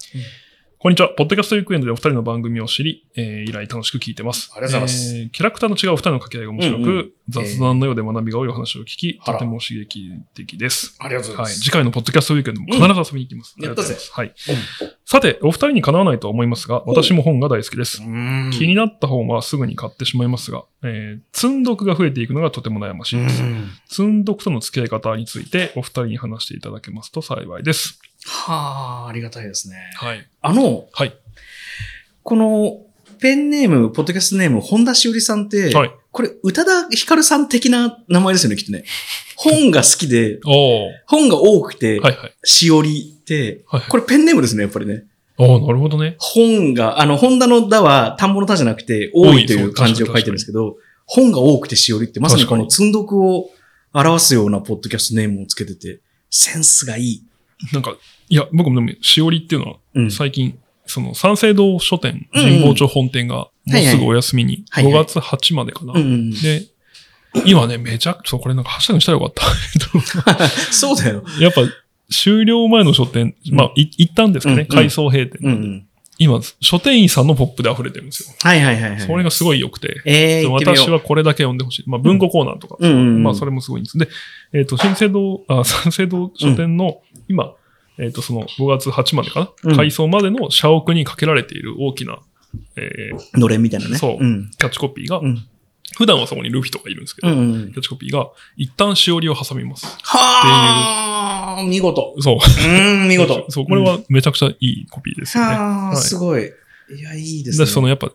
Speaker 2: こんにちは。ポッドキャストウィークエンドでお二人の番組を知り、えー以来楽しく聞いてます。
Speaker 1: ありがとうございます
Speaker 2: えーキャラクターの違うお二人の掛け合いが面白く、
Speaker 1: うんうん
Speaker 2: 雑談のようで学びが多いお話を聞き、
Speaker 1: あら
Speaker 2: とても刺激的です。
Speaker 1: ありがとうござい
Speaker 2: はい。
Speaker 1: ます。
Speaker 2: 次回のポッドキャストウィークエンドも必ず遊びに行きます。
Speaker 1: うん
Speaker 2: ありがとうございますはい。さて、お二人にかなわないとは思いますが、私も本が大好きです。
Speaker 1: うん
Speaker 2: 気になった本はすぐに買ってしまいますが、えー積んどくが増えていくのがとても悩ましいです。
Speaker 1: うん
Speaker 2: 積んどくとの付き合い方についてお二人に話していただけますと幸いです。
Speaker 1: はあ、ありがたいですね。
Speaker 2: はい。
Speaker 1: あの、
Speaker 2: はい。
Speaker 1: この、ペンネーム、ポッドキャストネーム、本田しおりさんって、
Speaker 2: はい。
Speaker 1: これ、宇多田ヒカルさん的な名前ですよね、きっとね。本が好きで。本が多くて、
Speaker 2: はいはい。
Speaker 1: しおりって、
Speaker 2: はい。
Speaker 1: これペンネームですね、やっぱりね。
Speaker 2: おー、なるほどね。
Speaker 1: 本が、あの、本田の田は田んぼの田じゃなくて、多いという漢字を書いてるんですけど、本が多くてしおりって、まさにこの積んどくを表すようなポッドキャストネームをつけてて、センスがいい。
Speaker 2: なんか、いや、僕もでも、しおりっていうのは、
Speaker 1: うん。
Speaker 2: 最近、その、三省堂書店、神保町本店が、もうすぐお休みに、
Speaker 1: はいはい
Speaker 2: 5月8までかな。で、今ね、めちゃくちゃ、これなんかハッシュタグにしたらよかった。
Speaker 1: そうだよ。
Speaker 2: やっぱ、終了前の書店、まあ、い一旦ですかね、改装閉店。今、書店員さんのポップで溢れてるんですよ。
Speaker 1: はいはいはいはい。
Speaker 2: それがすごい良くて、
Speaker 1: え
Speaker 2: 私はこれだけ読んでほしい。まあ、文庫コーナーとか。まあ、それもすごいんです。で、えっ、と、新生堂、あ、三省堂書店の、今、えっ、と、その5月8までかな、
Speaker 1: うん
Speaker 2: 改装までの社屋にかけられている大きな、えー
Speaker 1: のれんみたいなね。
Speaker 2: そう
Speaker 1: うん。
Speaker 2: キャッチコピーが、
Speaker 1: うん。
Speaker 2: 普段はそこにルフィとかいるんですけど、
Speaker 1: うんうん
Speaker 2: キ。ャッチコピーが、一旦しおりを挟みます。
Speaker 1: はあ、見事。
Speaker 2: そう。
Speaker 1: うん、見事。
Speaker 2: そう、これはめちゃくちゃいいコピーですよね。
Speaker 1: はあ、
Speaker 2: はい
Speaker 1: すごい。いや、いいですね。
Speaker 2: そのやっぱ、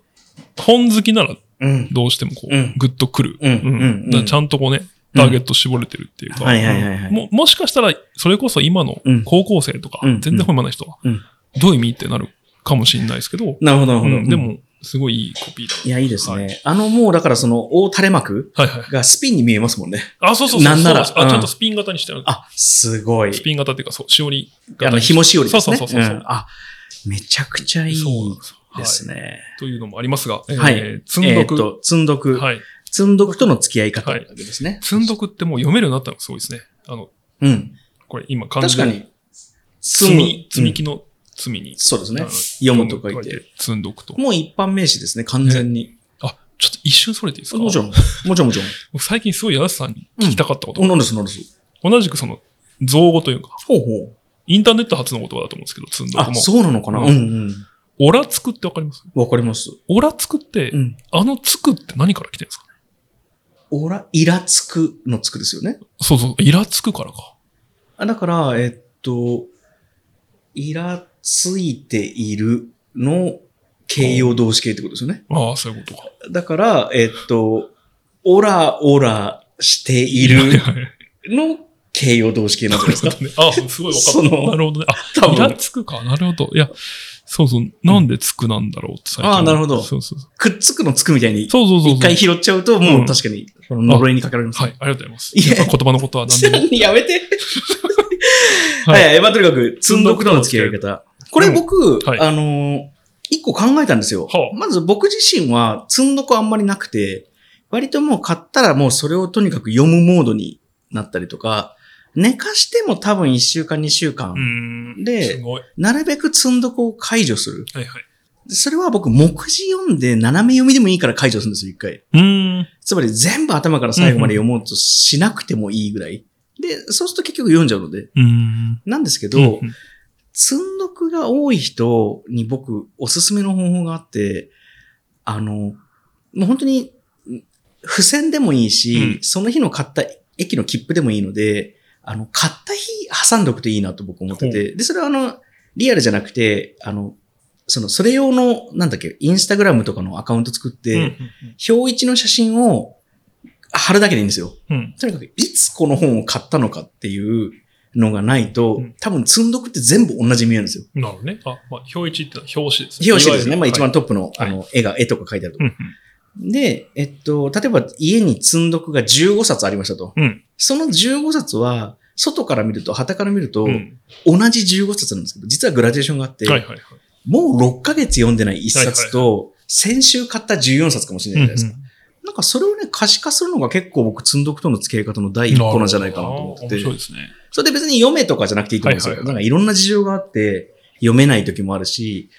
Speaker 2: 本好きなら
Speaker 1: うん。
Speaker 2: どうしてもこう、
Speaker 1: うん
Speaker 2: グッとくる。
Speaker 1: うんうん
Speaker 2: ちゃんとこうね、ターゲット絞れてるっていうか、
Speaker 1: はいはいはいはい
Speaker 2: ももしかしたら、それこそ今の
Speaker 1: うん
Speaker 2: 高校生とか、
Speaker 1: うん
Speaker 2: 全然本読まない人は、
Speaker 1: うん
Speaker 2: どういう意味ってなるかもしれないですけど、
Speaker 1: なるほど、なるほど。
Speaker 2: うんでも、すごいいいコピーだ。
Speaker 1: いや、いいです
Speaker 2: は
Speaker 1: ね。あの、もう、だからその、大垂れ幕
Speaker 2: はいはい。
Speaker 1: がスピンに見えますもんね。
Speaker 2: あ、そうそうそう。
Speaker 1: なんなら
Speaker 2: あ、
Speaker 1: うん
Speaker 2: ちゃんとスピン型にしてある。
Speaker 1: あ、すごい。
Speaker 2: スピン型っていうか、そう、しおり型。
Speaker 1: あの、紐しおりですね。
Speaker 2: そうそうそうそう。
Speaker 1: んあ、めちゃくちゃいい
Speaker 2: ですよ
Speaker 1: です
Speaker 2: はい
Speaker 1: ね。
Speaker 2: というのもありますが、えー
Speaker 1: はい。
Speaker 2: 積んどく。
Speaker 1: えーっと、積んどく。
Speaker 2: はい。
Speaker 1: 積んどくとの付き合い方わけですね。
Speaker 2: 積んどくってもう読めるようになったのがすごいですね。あの、
Speaker 1: うん。
Speaker 2: これ今漢字で
Speaker 1: 確かに。
Speaker 2: 積み、積み
Speaker 1: うん
Speaker 2: 木の積みに。
Speaker 1: そうですね。読むと書いて。。
Speaker 2: 積んどくと。
Speaker 1: もう一般名詞ですね、完全に。
Speaker 2: あ、ちょっと一瞬それていいですか？
Speaker 1: もちろん。もちろん、もちろん。
Speaker 2: 僕最近すごい安さんに聞きたかったこと
Speaker 1: お、
Speaker 2: が、
Speaker 1: なんです、なんです？
Speaker 2: 同じくその、造語というか、
Speaker 1: ほうほう。
Speaker 2: インターネット発の言葉だと思うんですけど、積んどく
Speaker 1: あ、
Speaker 2: も。
Speaker 1: そうなのかな？
Speaker 2: う
Speaker 1: うんんうん。
Speaker 2: オラつくってわかります？
Speaker 1: わかります。
Speaker 2: オラつくって、
Speaker 1: うん。
Speaker 2: あのつくって何から来てるんですか？
Speaker 1: おら、イラつくのつくですよね。
Speaker 2: そうそう、イラつくからか。
Speaker 1: あだから、えっと、イラついているの形容動詞形ってことですよね。
Speaker 2: ああ、そういうことか。
Speaker 1: だから、えっと、オラオラしてい
Speaker 2: はい
Speaker 1: る
Speaker 2: はい
Speaker 1: の形容動詞形なんじゃないですか？
Speaker 2: ね あ、すごい分かった。
Speaker 1: その
Speaker 2: なるほどね。
Speaker 1: 多
Speaker 2: あ、イラ
Speaker 1: 分、
Speaker 2: つくか。なるほど。いや、そうそう。なんでつくなんだろうって最近。
Speaker 1: ああなるほど
Speaker 2: そうそうそう。
Speaker 1: くっつくのつくみたいに、
Speaker 2: そうそうそう。
Speaker 1: 一回拾っちゃうと、もう確かに、その呪いにかけられます。
Speaker 2: はい、ありがとうございます。
Speaker 1: いや
Speaker 2: 言葉のことは何でも。
Speaker 1: やめて。
Speaker 2: は
Speaker 1: はいい、はい。まあ、とにかく、積んどくとの付き合い方。これ僕、
Speaker 2: はい
Speaker 1: あのー一個考えたんですよ。
Speaker 2: はあ
Speaker 1: まず僕自身は積んどくあんまりなくて、割ともう買ったらもうそれをとにかく読むモードになったりとか、寝かしても多分1週間2週間。で。なるべく積んどくを解除する。
Speaker 2: はいはい。
Speaker 1: でそれは僕、目次読んで斜め読みでもいいから解除するんですよ、一回。
Speaker 2: うーん。
Speaker 1: つまり全部頭から最後まで読もうとしなくてもいいぐらい。で、そうすると結局読んじゃうので。
Speaker 2: ん。
Speaker 1: なんですけど、積んどくが多い人に僕、おすすめの方法があって、あの、もう本当に、付箋でもいいし、
Speaker 2: うん
Speaker 1: その日の買った駅の切符でもいいので、あの、買った日挟んどくといいなと僕思ってて、で、それはあの、リアルじゃなくて、あの、その、それ用の、なんだっけ、インスタグラムとかのアカウント作って、
Speaker 2: うん
Speaker 1: 表一の写真を貼るだけでいいんですよ。
Speaker 2: うんうん。
Speaker 1: とにかく、いつこの本を買ったのかっていうのがないと、
Speaker 2: うん
Speaker 1: 多分積んどくって全部同じ見えるんですよ。
Speaker 2: なるほどね。あ、まあ、表一って表紙です
Speaker 1: 表紙ですね。まあ一番
Speaker 2: はい
Speaker 1: トップの、あの、絵が、絵とか書いてあるとこ
Speaker 2: うん
Speaker 1: で、えっと、例えば家に積んどくが15冊ありましたと。
Speaker 2: うん。
Speaker 1: その15冊は、外から見ると、旗から見ると、
Speaker 2: うん。
Speaker 1: 同じ15冊なんですけど、実はグラデーションがあって。もう6ヶ月読んでない1冊と、先週買った14冊かもしれないじゃないですか。なんかそれをね、可視化するのが結構僕、積んどくとの付き合い方の第一歩なんじゃないかなと思ってて。
Speaker 2: 面白いですね。
Speaker 1: それで別に読めとかじゃなくていいと思うんですよ。なんかいろんな事情があって、読めない時もあるし、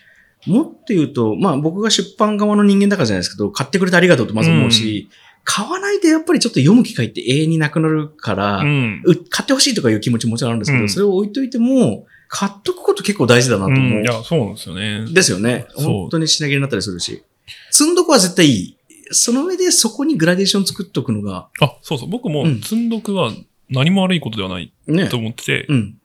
Speaker 1: もっと言うと、まあ僕が出版側の人間だからじゃないですけど、買ってくれてありがとうとまず思うし、買わないとやっぱりちょっと読む機会って永遠になくなるから、
Speaker 2: うん。
Speaker 1: う買ってほしいとかいう気持ちももちろんあるんですけど、
Speaker 2: うん
Speaker 1: それを置いといても、買っとくこと結構大事だなと
Speaker 2: う
Speaker 1: 思う。
Speaker 2: ん。いや、そうなんですよね。
Speaker 1: ですよね。本当に品切れになったりするし。積んどくは絶対いい。その上でそこにグラデーション作っとくのが、
Speaker 2: あ、そうそう。僕も
Speaker 1: うん
Speaker 2: 積んどくは何も悪いことではない
Speaker 1: ね
Speaker 2: と。思ってて、
Speaker 1: うん。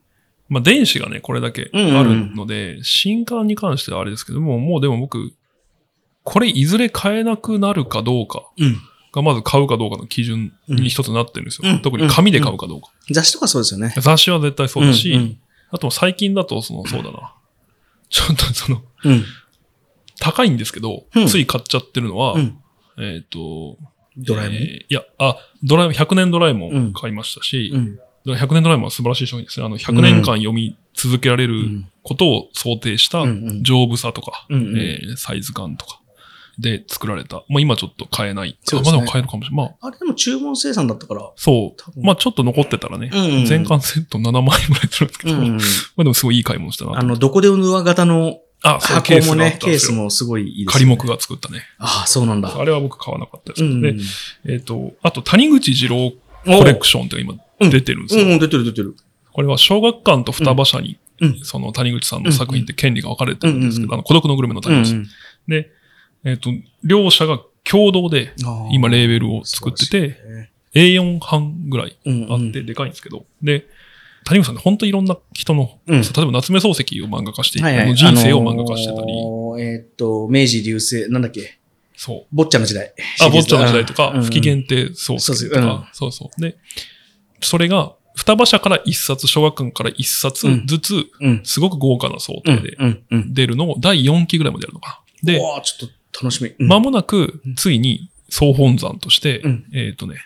Speaker 2: まあ電子がね、これだけ
Speaker 1: うんうんうん
Speaker 2: あるので、新刊に関してはあれですけども、もうでも僕、これいずれ買えなくなるかどうか
Speaker 1: うん。
Speaker 2: がまず買うかどうかの基準に一つなってるんですよ。
Speaker 1: うん
Speaker 2: 特に紙で買うかどうか。
Speaker 1: 雑誌とかそうですよね。
Speaker 2: 雑誌は絶対そうだし、
Speaker 1: うんうん
Speaker 2: あと最近だと、その、そうだな。ちょっとその、
Speaker 1: うん。
Speaker 2: 高いんですけど、
Speaker 1: うん
Speaker 2: つい買っちゃってるのは、
Speaker 1: うん。
Speaker 2: えっ、と、
Speaker 1: ドラえもん？
Speaker 2: えーいや、あ、ドラえもん、100年ドラえも
Speaker 1: うん
Speaker 2: ん買いましたし、
Speaker 1: うん。
Speaker 2: 100年ドラえもんは素晴らしい商品ですね。あの、100年間読み続けられる
Speaker 1: うん
Speaker 2: ことを想定した
Speaker 1: うんうん
Speaker 2: 丈夫さとか、
Speaker 1: うんうん
Speaker 2: えーサイズ感とかで作られた。まあ今ちょっと買えない。
Speaker 1: そうですね
Speaker 2: まあでも買えるかもしれない。まあ、
Speaker 1: あれでも注文生産だったから。
Speaker 2: そう。まあちょっと残ってたらね、
Speaker 1: うんうん
Speaker 2: 全巻セット7万円ぐらいするんですけど、ま
Speaker 1: うん。
Speaker 2: あでもすごいいい買い物したなと
Speaker 1: あの、どこで縫わ型の
Speaker 2: あ、そう
Speaker 1: 箱もね、ケー
Speaker 2: があったんですよ
Speaker 1: スもすごいいいです、
Speaker 2: 仮目が作ったね。
Speaker 1: ああ、そうなんだ。
Speaker 2: あれは僕買わなかったですけど、
Speaker 1: うん。
Speaker 2: で、えっ、と、あと谷口二郎コレクションって今出てるんですよ。
Speaker 1: うん、うん、出てる出てる。
Speaker 2: これは小学館と双葉社に、
Speaker 1: うん
Speaker 2: その谷口さんの作品って権利が分かれてるんですけど、
Speaker 1: うんうん
Speaker 2: あの孤独のグルメの
Speaker 1: うん、
Speaker 2: 谷口さん。で、えっ、と、両者が共同で今レーベルを作ってて、A4 版ぐらい
Speaker 1: うん、
Speaker 2: あってでかいんですけど、で、谷口さんって本当いろんな人の、
Speaker 1: うん
Speaker 2: 例えば夏目漱石を漫画化して
Speaker 1: はいはい、
Speaker 2: 人生を漫画化してたり、
Speaker 1: あのーえーっと、明治流星、なんだっけ、
Speaker 2: そう。
Speaker 1: 坊ちゃんの時代。
Speaker 2: あ、坊ちゃんの時代とか、
Speaker 1: うん
Speaker 2: 不機嫌ってそう
Speaker 1: そう
Speaker 2: とか、そうそう。で、それが、双葉社から一冊、小学館から一冊ずつ、
Speaker 1: うん。
Speaker 2: すごく豪華な想
Speaker 1: うん。
Speaker 2: 定で
Speaker 1: うん。うん。
Speaker 2: 出るのを第4期ぐらいまでやるのかな。で
Speaker 1: ちょっと楽しみ。うん
Speaker 2: 間もなく、ついに総本山として、
Speaker 1: うん
Speaker 2: えっ、とね、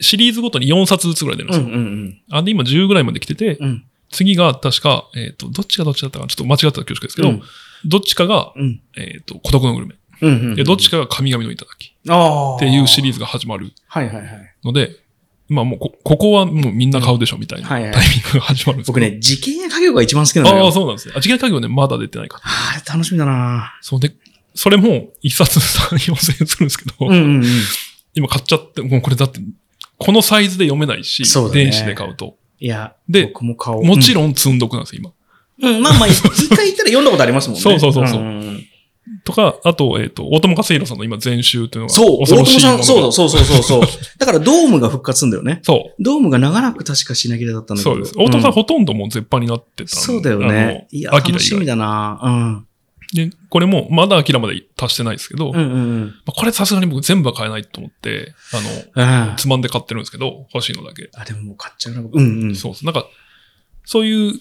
Speaker 2: シリーズごとに4冊ずつぐらい出るん
Speaker 1: うん。
Speaker 2: ですよ。
Speaker 1: うん。
Speaker 2: あ、で、今10ぐらいまで来てて、
Speaker 1: うん。
Speaker 2: 次が確か、えっ、と、どっちがどっちだったかなちょっと間違ってたら恐縮ですけど、
Speaker 1: うん
Speaker 2: どっちかが、
Speaker 1: うん。
Speaker 2: えっ、と、孤独のグルメ。
Speaker 1: うん。
Speaker 2: で、どっちかが神々の頂き
Speaker 1: ああ。
Speaker 2: っていうシリー
Speaker 1: ズ。
Speaker 2: ズが始まる
Speaker 1: はいはいはい。
Speaker 2: ので、まあもうこ、ここはもうみんな買うでしょみたいなタイミン
Speaker 1: はいはい
Speaker 2: グが始まるんですけど。
Speaker 1: 僕ね、事件や家業が一番好きなのよ。
Speaker 2: ああ、そうなんですね。あ、次元家業ね、まだ出てないから。
Speaker 1: あれ楽しみだな
Speaker 2: そうで、それも一冊3、4000円するんですけど、
Speaker 1: うんうんうん。
Speaker 2: 今買っちゃって、もうこれだって、このサイズで読めないし、
Speaker 1: ね
Speaker 2: 電子で買うと。
Speaker 1: いや、
Speaker 2: で
Speaker 1: 僕も買おう。
Speaker 2: もちろん積んどくなんですよ、今。
Speaker 1: うん、まあまあ、一回言ったら読んだことありますもんね。
Speaker 2: そうそうそうそうん
Speaker 1: ん
Speaker 2: とか、あと、えっ、と、大友克弘さんの今、全集っていうのが、
Speaker 1: そう、大友さん、そうそうそうそうそう。だからドームが復活するんだよね。
Speaker 2: そ
Speaker 1: ドームが長らく確か品切れだったん
Speaker 2: う。
Speaker 1: だけど。
Speaker 2: そうです。大友さん、
Speaker 1: う
Speaker 2: ほとんどもう絶版になってたの
Speaker 1: そうだよね。いや、楽しみだな
Speaker 2: で、これも、まだアキラまで達してないですけど、
Speaker 1: うん。うんうんうん。
Speaker 2: まあこれさすがに僕全部は買えないと思って、あの、
Speaker 1: うん
Speaker 2: つまんで買ってるんですけど、欲しいのだけ。
Speaker 1: あ、でももう買っちゃうな。うんうん。
Speaker 2: そうそう。なんか、そういう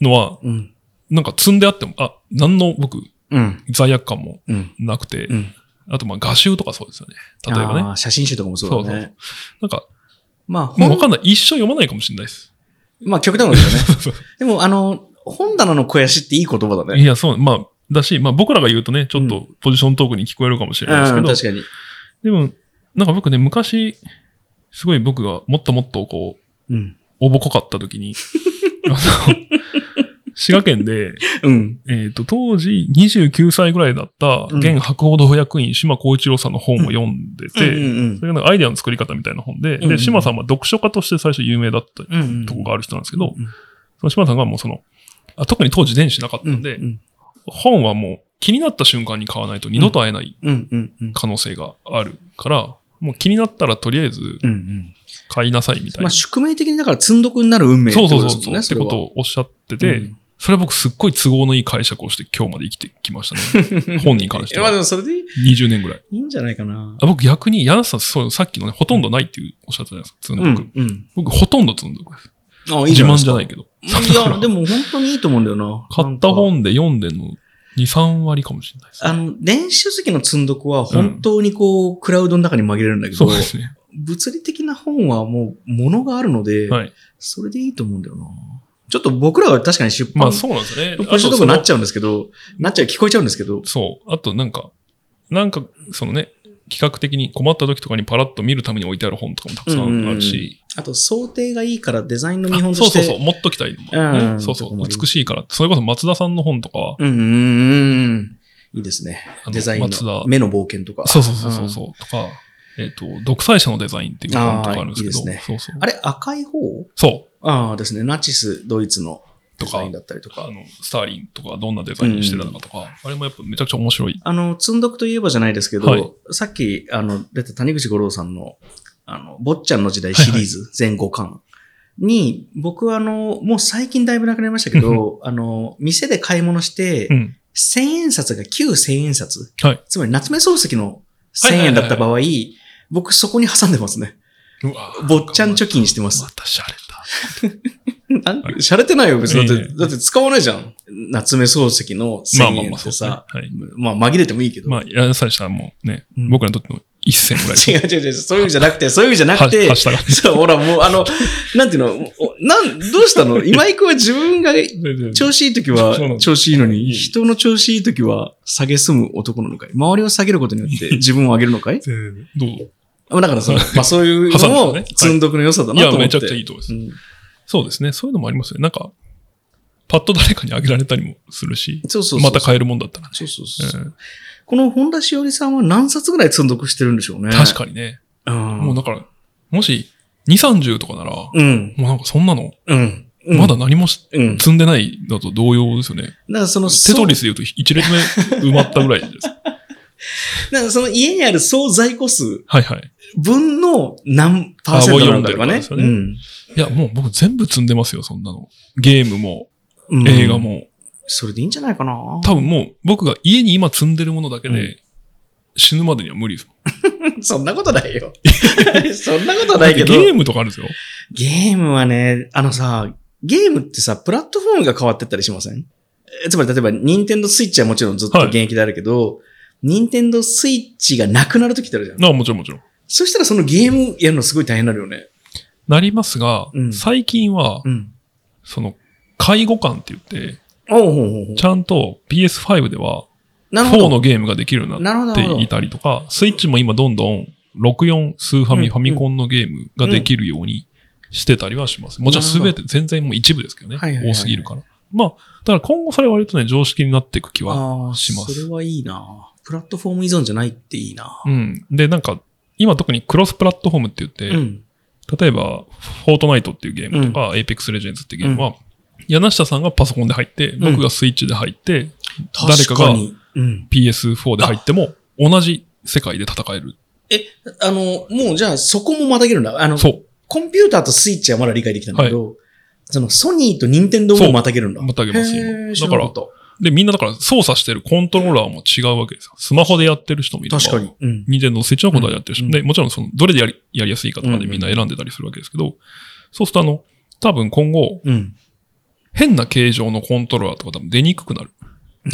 Speaker 2: のは、
Speaker 1: うん。
Speaker 2: なんか積んであっても、あ、何の僕、
Speaker 1: うん。
Speaker 2: 罪悪感も
Speaker 1: うん。
Speaker 2: なくて、
Speaker 1: うん。
Speaker 2: あとまあ画集とかそうですよね。例えばね。
Speaker 1: 写真集とかもそうだね。
Speaker 2: なんか、
Speaker 1: まあ、本
Speaker 2: もうわかんない。一生読まないかもしれないです。
Speaker 1: まあ極端なんですよね。でも、あの、本棚の肥やしっていい言葉だね。
Speaker 2: いや、そう、まあ、だし、まあ僕らが言うとね、ちょっとポジショントークに聞こえるかもしれないですけ
Speaker 1: うん、
Speaker 2: ど、
Speaker 1: 確かに。
Speaker 2: でも、なんか僕ね、昔、すごい僕がもっともっとこう、
Speaker 1: うん。
Speaker 2: おぼこかった時に、あの、滋賀県で、
Speaker 1: うん。
Speaker 2: えっ、と、当時29歳ぐらいだった、
Speaker 1: うん
Speaker 2: 現博報堂役員、島光一郎さんの本を読んでて、それがなんかアイデアの作り方みたいな本で、で、島さんは読書家として最初有名だった。とこがある人なんですけど、
Speaker 1: うん
Speaker 2: その島さんがもうその、あ特に当時電子なかった
Speaker 1: うんん。
Speaker 2: で、
Speaker 1: うん。
Speaker 2: 本はもう気になった瞬間に買わないと二度と会えない。可能性があるから、もう気になったらとりあえず。買いなさいみたいな。
Speaker 1: まあ、宿命的にだから積んどくになる運命って
Speaker 2: そう
Speaker 1: こと
Speaker 2: そうそうそう、
Speaker 1: ですもんね。
Speaker 2: ってことをおっしゃってて、
Speaker 1: うん
Speaker 2: それは僕すっごい都合のいい解釈をして今日まで生きてきましたね。本に関して
Speaker 1: まあで
Speaker 2: は。
Speaker 1: もそれでい
Speaker 2: 20年ぐらい。
Speaker 1: いんじゃないかな。
Speaker 2: あ僕逆に、柳瀬さん、そう、さっきのね、ほとんどないっていうおっしゃったじゃないですか、積ん
Speaker 1: う
Speaker 2: どく。
Speaker 1: ん。うん。
Speaker 2: 僕ほとんど積んどくです。
Speaker 1: あ、いい
Speaker 2: 自慢
Speaker 1: じゃないですか
Speaker 2: じゃないけど。
Speaker 1: いや、でも本当にいいと思うんだよな。
Speaker 2: 買った本で読んでんの2、3割かもしれないです。
Speaker 1: あの、電子書籍の積んどくは本当にこう、クラウドの中に紛れるんだけど、
Speaker 2: そうですね。
Speaker 1: 物理的な本はもう、ものがあるので、
Speaker 2: はい。
Speaker 1: それでいいと思うんだよな。ちょっと僕らは確かに出版、
Speaker 2: まあそうなんですよね。
Speaker 1: 出版したとこになっち
Speaker 2: ゃ
Speaker 1: ゃうんですけど、なっちゃう、聞こえちゃうんですけど、
Speaker 2: そう。あとなんか、なんか、そのね、企画的に困った時とかにパラッと見るために置いてある本とかもたくさんあるし。
Speaker 1: あと想定がいいからデザインの見本
Speaker 2: あ
Speaker 1: として。
Speaker 2: そうそうそう、持っときたいそうそう美しいから。それこそ松田さんの本とか。は、
Speaker 1: うん。いいですね。デザインの目の冒険とか。
Speaker 2: そうそうそうそうとか、えっ、と、独裁者のデザインっていう本とかあるんですけど、
Speaker 1: あれ赤い方？
Speaker 2: そ
Speaker 1: ああですね。ナチス、ドイツのデザインだったりと
Speaker 2: う。あ
Speaker 1: か。
Speaker 2: の、スターリンとかどんなデザインにしてたのかとか、あれもやっぱめちゃくちゃ面白い。
Speaker 1: あの、積んどくといえばじゃないですけど、
Speaker 2: はい
Speaker 1: さっき、あの、出た谷口五郎さんの、あの、坊ちゃんの時代シリーズ、全5巻に、僕はあの、もう最近だいぶなくなりましたけど、あの、店で買い物して、
Speaker 2: うん。
Speaker 1: 千円札が旧千円札。
Speaker 2: はい
Speaker 1: つまり夏目漱石の千円だった場合、僕そこに挟んでますね。
Speaker 2: うわ
Speaker 1: 坊ちゃん貯金してます
Speaker 2: ま。た洒落た。
Speaker 1: なんか、洒落てないよ、別に。だって、
Speaker 2: ええ
Speaker 1: だって使わないじゃん。夏目漱石の
Speaker 2: ま
Speaker 1: 千
Speaker 2: あまあまあ、
Speaker 1: 円って。さ、
Speaker 2: はい。
Speaker 1: まあ紛れてもいいけど。
Speaker 2: まあ、やさしたらもうね、
Speaker 1: うん
Speaker 2: 僕らにとっての一銭ぐらい。
Speaker 1: 違う違う違う、そういう意味じゃなくて、そういう意味じゃなく
Speaker 2: は
Speaker 1: てそう、ほら、もう、あの、なんていうの、おなん、どうしたの？今井くんは自分が調子いい時は調子いいの
Speaker 2: い
Speaker 1: に、
Speaker 2: い
Speaker 1: 人の調子いい時は下げすむ男なのかい？周りを下げることによって自分を上げるのかい？
Speaker 2: どう？
Speaker 1: だからその、まあそういうのも 積んどくの良さだ
Speaker 2: いや、
Speaker 1: なと思って。
Speaker 2: めちゃくちゃいいと思います。
Speaker 1: うん
Speaker 2: そうですね。そういうのもありますよね。なんか、パッと誰かにあげられたりもするし、
Speaker 1: そうそうそう。
Speaker 2: また買えるもんだったらね。
Speaker 1: そうそうそう。
Speaker 2: うん
Speaker 1: この本田しおりさんは何冊ぐらい積んどくしてるんでしょうね。
Speaker 2: 確かにね。
Speaker 1: に。うん。
Speaker 2: もうだから、もし、2、30とかなら、も
Speaker 1: うん。
Speaker 2: うなんかそんなの、
Speaker 1: うん。うん
Speaker 2: まだ何もし
Speaker 1: うん。だ
Speaker 2: 積んでないのと同様ですよね。
Speaker 1: からその、
Speaker 2: テトリスで言うと1列目埋まったぐらいです。
Speaker 1: だからその家にある総在庫数
Speaker 2: はいはい。
Speaker 1: 分の何パーセントなのかとかね。
Speaker 2: ね
Speaker 1: うん。
Speaker 2: いや、もう僕全部積んでますよ、そんなの。ゲームも、
Speaker 1: うん
Speaker 2: 映画。も。
Speaker 1: それでいいんじゃないかな。
Speaker 2: 多分もう僕が家に今積んでるものだけ
Speaker 1: うん
Speaker 2: で、死ぬまでには無理です。
Speaker 1: そんなことないよ。そんなことないけど。
Speaker 2: ゲームとかあるんですよ。
Speaker 1: ゲームはね、あのさ、ゲームってさ、プラットフォームが変わってったりしません？えつまり例えば、ニンテンドスイッチはもちろんずっと現役であるけど、ニンテンドスイッチがなくなるときってあるじゃん。
Speaker 2: あもちろんもちろん。
Speaker 1: そしたらそのゲームやるのすごい大変になるよね。
Speaker 2: なりますが、
Speaker 1: うん
Speaker 2: 最近は
Speaker 1: う、ん。
Speaker 2: その、介護官って言って、
Speaker 1: おうほうほうほう
Speaker 2: ちゃんと PS5 では、4
Speaker 1: なるほど。
Speaker 2: のゲームができるように
Speaker 1: な
Speaker 2: っ。ていたりとか、スイッチも今どんどん64スーファミ、
Speaker 1: うん
Speaker 2: ファミコンのゲームができるようにしてたりはします。もちろんすべて全然もう一部ですけどね。
Speaker 1: はいはいはい
Speaker 2: 多すぎるから。まあ、だから今後それは割とね、常識になっていく気は。します
Speaker 1: それはいいなプラットフォーム依存じゃないっていいな
Speaker 2: うん。で、なんか、今特にクロスプラットフォームって言って、
Speaker 1: うん。
Speaker 2: 例えば、フォートナイトっていうゲームとか、 Apex Legends っていうゲームは、柳下さんがパソコンで入って、僕がスイッチで入って、誰かが
Speaker 1: 確かに。うん。
Speaker 2: PS4 で入っても、同じ世界で戦える。
Speaker 1: え、あの、もうじゃあそこもまたげるんだ。あの、
Speaker 2: そう。
Speaker 1: コンピューターとスイッチはまだ理解できたんだけど、そのソニーとニンテンドーもまたげるんだ。
Speaker 2: またげますよ
Speaker 1: へー
Speaker 2: 今。
Speaker 1: 知らなかった
Speaker 2: で、みんなだから操作してるコントローラーも違うわけですよ。スマホでやってる人もいれば。
Speaker 1: 確かに。うん。
Speaker 2: ニンテンドースイッチのことはやってる人、
Speaker 1: うん
Speaker 2: で、もちろんその、どれでやり、やりやすいかとか
Speaker 1: うん
Speaker 2: でみんな選んでたりするわけですけど、そうするとあの、多分今後、
Speaker 1: うん。
Speaker 2: 変な形状のコントローラーとか多分出にくくなる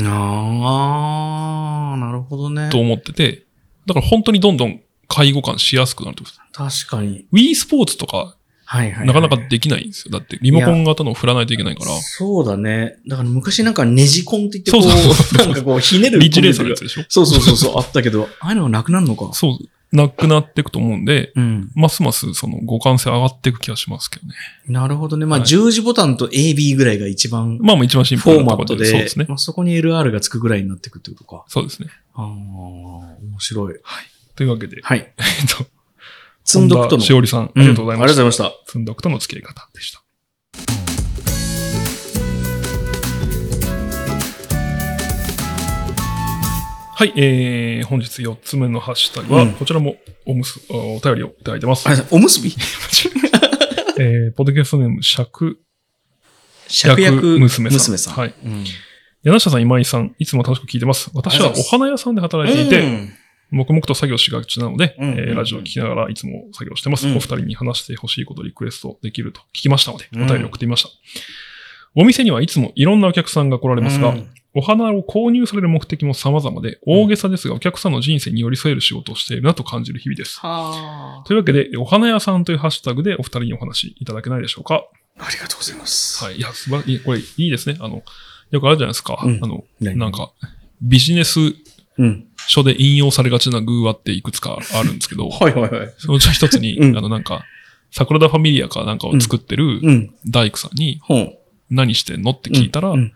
Speaker 1: あー、なるほどね。
Speaker 2: と思ってて、だから本当にどんどん介護感しやすくなるってことです。
Speaker 1: 確かに。
Speaker 2: Wii スポーツとか、
Speaker 1: はいはい、はい。
Speaker 2: なかなかできないんですよ。だって、リモコン型のを振らないといけないから。
Speaker 1: そうだね。だから昔なんかネジコンって言ってこう、
Speaker 2: そうそうそう
Speaker 1: なんかこうひねる。
Speaker 2: リッチレーサーのやつでしょ？
Speaker 1: そうそうそうそう、あったけど、ああいうのがなくなるのか。
Speaker 2: そう、なくなっていくと思うんで、
Speaker 1: うん。
Speaker 2: ますますその互換性上がっていく気がしますけどね。
Speaker 1: なるほどね。まあ、
Speaker 2: はい
Speaker 1: 十字ボタンと AB ぐらいが一番
Speaker 2: まあもう一番シンプルなところで。
Speaker 1: マットで、
Speaker 2: そうですね。
Speaker 1: まあ、そこに LR がつくぐらいになっていくってことか。
Speaker 2: そうですね。
Speaker 1: ああ、面白い。
Speaker 2: というわけで、
Speaker 1: はい。
Speaker 2: えっと、
Speaker 1: 積んどくとの。
Speaker 2: しおりさん、ありがとうございました。
Speaker 1: うんありがとうございました。
Speaker 2: 積んどくとの付き合い方でした。はい、えー、本日4つ目のハッシュタグは、
Speaker 1: うん
Speaker 2: こちらもおむす、あお便りをいただいてます。
Speaker 1: おむすび？
Speaker 2: えー、ポッドキャストネーム、尺、
Speaker 1: 芍薬
Speaker 2: 娘さん。
Speaker 1: 娘さん。
Speaker 2: はい。
Speaker 1: うん。
Speaker 2: 柳下さん、今井さん、いつも楽しく聞いてます。私はお花屋さんで働いていて、
Speaker 1: うん
Speaker 2: 黙々と作業しがちなので、
Speaker 1: うん
Speaker 2: えーラジオを聞きながらいつも作業してます。
Speaker 1: うん
Speaker 2: お二人に話してほしいことリクエストできると聞きましたので、
Speaker 1: うん
Speaker 2: お便りを送ってみました。お店にはいつもいろんなお客さんが来られますが、
Speaker 1: うん
Speaker 2: お花を購入される目的も様々で、大げさですがお客さんの人生に寄り添える仕事をしているなと感じる日々です。
Speaker 1: は
Speaker 2: というわけで、お花屋さんというハッシュタグでお二人にお話いただけないでしょうか。
Speaker 1: あ。ありがとうございます。
Speaker 2: はい。いや、素晴ら。これいいですね。あの、よくあるじゃないですか。
Speaker 1: うん
Speaker 2: あの、
Speaker 1: 何？
Speaker 2: なんか、ビジネス
Speaker 1: うん。
Speaker 2: 書で引用されがちな偶話っていくつかあるんですけど、
Speaker 1: はいはいはい。
Speaker 2: そのうちの一つに、
Speaker 1: うん
Speaker 2: あのなんか、桜田ファミリアかなんかを作ってる
Speaker 1: うん。
Speaker 2: 大工さんに
Speaker 1: ほう。
Speaker 2: 何してんのって聞いたら、
Speaker 1: うん。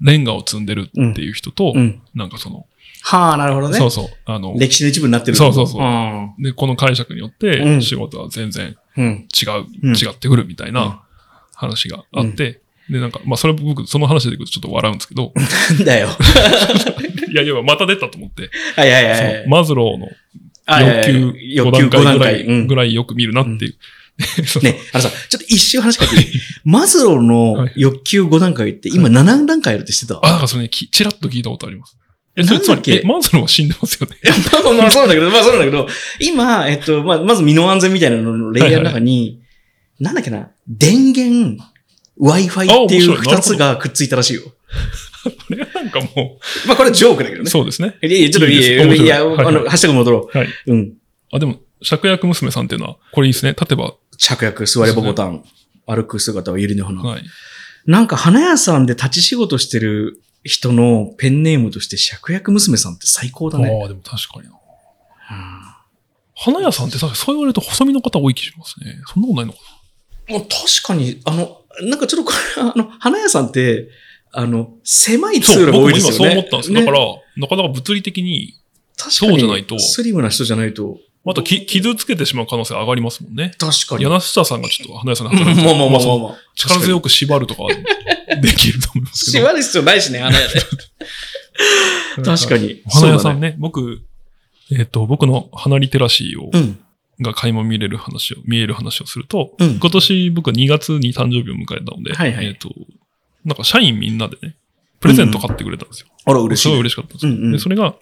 Speaker 2: レンガを積んでるっていう人と、
Speaker 1: うん。
Speaker 2: なんかその、
Speaker 1: はあ、なるほどね。
Speaker 2: そうそう、あの、
Speaker 1: 歴史の一部になってる。
Speaker 2: そうそうそう
Speaker 1: うん。
Speaker 2: で、この解釈によっ
Speaker 1: う
Speaker 2: て
Speaker 1: ん
Speaker 2: 仕事は全然
Speaker 1: うん。
Speaker 2: 違う、
Speaker 1: うん
Speaker 2: 違ってくるみたいな話があって、で、なんか、まあそれ僕、その話でいくとちょっと笑うんですけど、
Speaker 1: なんだよ。
Speaker 2: いや、いや、また出たと思って、
Speaker 1: はいはいはい
Speaker 2: マズローの
Speaker 1: あ
Speaker 2: 欲求5
Speaker 1: 欲求5
Speaker 2: 段階ぐらい、よく見るなっていう。
Speaker 1: ね、あのさ、ちょっと一瞬話変えていい。マズローの欲求5段階って今7段階あるって知ってた？
Speaker 2: あ、なんかそれね、きちらっと聞いたことあります。え、
Speaker 1: なんだっけ？
Speaker 2: マズローは死んでますよね？
Speaker 1: まあまあまあそうなんだけど、まあそうなんだけど、今、えっと、まあ、まず身の安全みたいなののレイヤーの中に、なんだっけな、電源、Wi-Fi っていう二つがくっついたらしいよ。
Speaker 2: これはなんかも
Speaker 1: まあこれはジョークだけど
Speaker 2: う、
Speaker 1: ね。
Speaker 2: そうですね。
Speaker 1: いやちょっといやいや、あの、ハッシュタグ戻ろ
Speaker 2: はい。
Speaker 1: う。うん。
Speaker 2: あ、でも、芍薬娘さんっていうのは、これいいですね。例えば、
Speaker 1: 着薬、座ればボタン、歩く姿は百合の花。
Speaker 2: はい。
Speaker 1: なんか花屋さんで立ち仕事してる人のペンネームとして芍薬娘さんって最高だね。
Speaker 2: ああ、でも確かにな。花屋さんってさ、そう言われると細身の方多い気しますね。そんなことないのか
Speaker 1: もう確かに、あの、なんかちょっとこれ、あの、花屋さんって、あの、狭い通路が多
Speaker 2: 僕も今
Speaker 1: いですよね。
Speaker 2: そう思ったんです。
Speaker 1: ね
Speaker 2: だから、なかなか物理的に、そうじゃないと
Speaker 1: スリムな人じゃないと。
Speaker 2: またき傷つけてしまう可能性上がりますもんね。
Speaker 1: 確かに。
Speaker 2: 柳下さんがちょっと花屋さんで
Speaker 1: まあ
Speaker 2: 働いて
Speaker 1: まあまあまあ
Speaker 2: そう
Speaker 1: まあ。
Speaker 2: 力強く縛るとかはできると思いますけど。
Speaker 1: 縛る必要ないしね、花屋で。確かに。
Speaker 2: お花屋さ
Speaker 1: そうんだね。
Speaker 2: ね、僕、えっ、と、僕の花リテラシーを、
Speaker 1: うん。
Speaker 2: が垣間見れる話を、見える話をすると、
Speaker 1: うん
Speaker 2: 今年僕は2月に誕生日を迎えたので、
Speaker 1: はいはい
Speaker 2: えっ、と、なんか社員みんなでね、プレゼント買ってくれたんですよ。
Speaker 1: あら、嬉しい。
Speaker 2: すごい嬉しかったんですよ。
Speaker 1: うんうん
Speaker 2: で、それが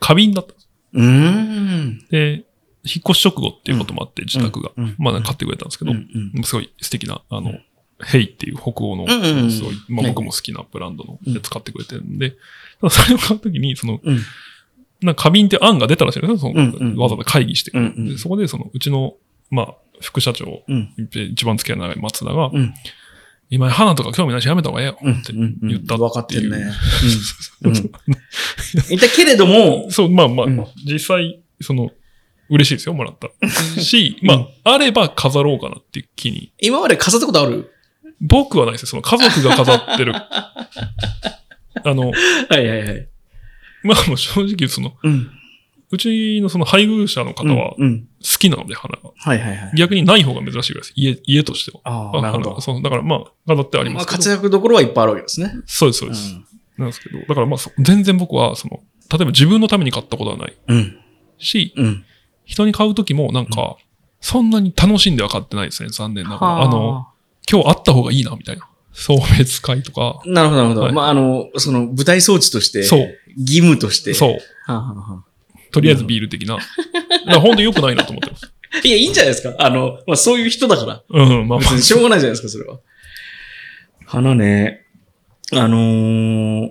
Speaker 2: 花瓶だったんです。
Speaker 1: うーん。
Speaker 2: で、引っ越し直後っていうこともあって、自宅が。
Speaker 1: うんうん
Speaker 2: まあ、買ってくれたんですけど、
Speaker 1: うんうん
Speaker 2: すごい素敵な、あの、ヘイっていう北欧の、
Speaker 1: うんうんうん
Speaker 2: すごい、まあ
Speaker 1: ね
Speaker 2: 僕も好きなブランドの
Speaker 1: うん
Speaker 2: で使ってくれてるんで、ただそれを買うときに、その、
Speaker 1: うん。
Speaker 2: なんか花瓶って案が出たらしいんですよ。その
Speaker 1: うんうん
Speaker 2: わざわざ会議して、
Speaker 1: うんうん
Speaker 2: でそこでその、うちの、まあ、副社長、
Speaker 1: うん。
Speaker 2: 一番付き合いの長い松田が、
Speaker 1: うん。
Speaker 2: 今花とか興味ないしやめた方がええよ
Speaker 1: うん
Speaker 2: って言った
Speaker 1: 分かってるね。言ったけれども、
Speaker 2: そう、まあまあ、
Speaker 1: うん
Speaker 2: 実際、その、嬉しいですよ、もらったら。し、まあ、あれば飾ろうかなっていう気に。
Speaker 1: 今まで飾ったことある？
Speaker 2: 僕はないですよ、その家族が飾ってる。あの、
Speaker 1: はいはいはい。
Speaker 2: まあもう正直その、
Speaker 1: うん。
Speaker 2: うちのその配偶者の方は好きなので、花が。
Speaker 1: はいはいはい。
Speaker 2: 逆にない方が珍しいぐらいです。家、家としては。
Speaker 1: ああ、なるほど。
Speaker 2: 花そう、だからまあ、飾ってあり
Speaker 1: まあ、
Speaker 2: ますけど。
Speaker 1: 活躍どころはいっぱいあるわけですね。
Speaker 2: そうです、そうです。なんですけど、だからまあ、そ全然僕は、その、例えば自分のために買ったことはない
Speaker 1: うん。
Speaker 2: し、
Speaker 1: うん。
Speaker 2: 人に買うときもなんか、そんなに楽しんでは買ってないですね、残念ながら。あの、
Speaker 1: は
Speaker 2: 今日あった方がいいな、みたいな。送別会とか
Speaker 1: あ。。なるほど、なるほど。
Speaker 2: はい
Speaker 1: まあ、あの、その、舞台装置として、
Speaker 2: そう。
Speaker 1: 義務として。
Speaker 2: そう。
Speaker 1: はあはあは
Speaker 2: とりあえずビール的な。だ本当に良くないなと思ってます。
Speaker 1: あ いや、いいんじゃないですか。あの、まあ、そういう人だから。
Speaker 2: うん、まあま
Speaker 1: 別にしょうがないじゃないですか、それは。花ね、あのー、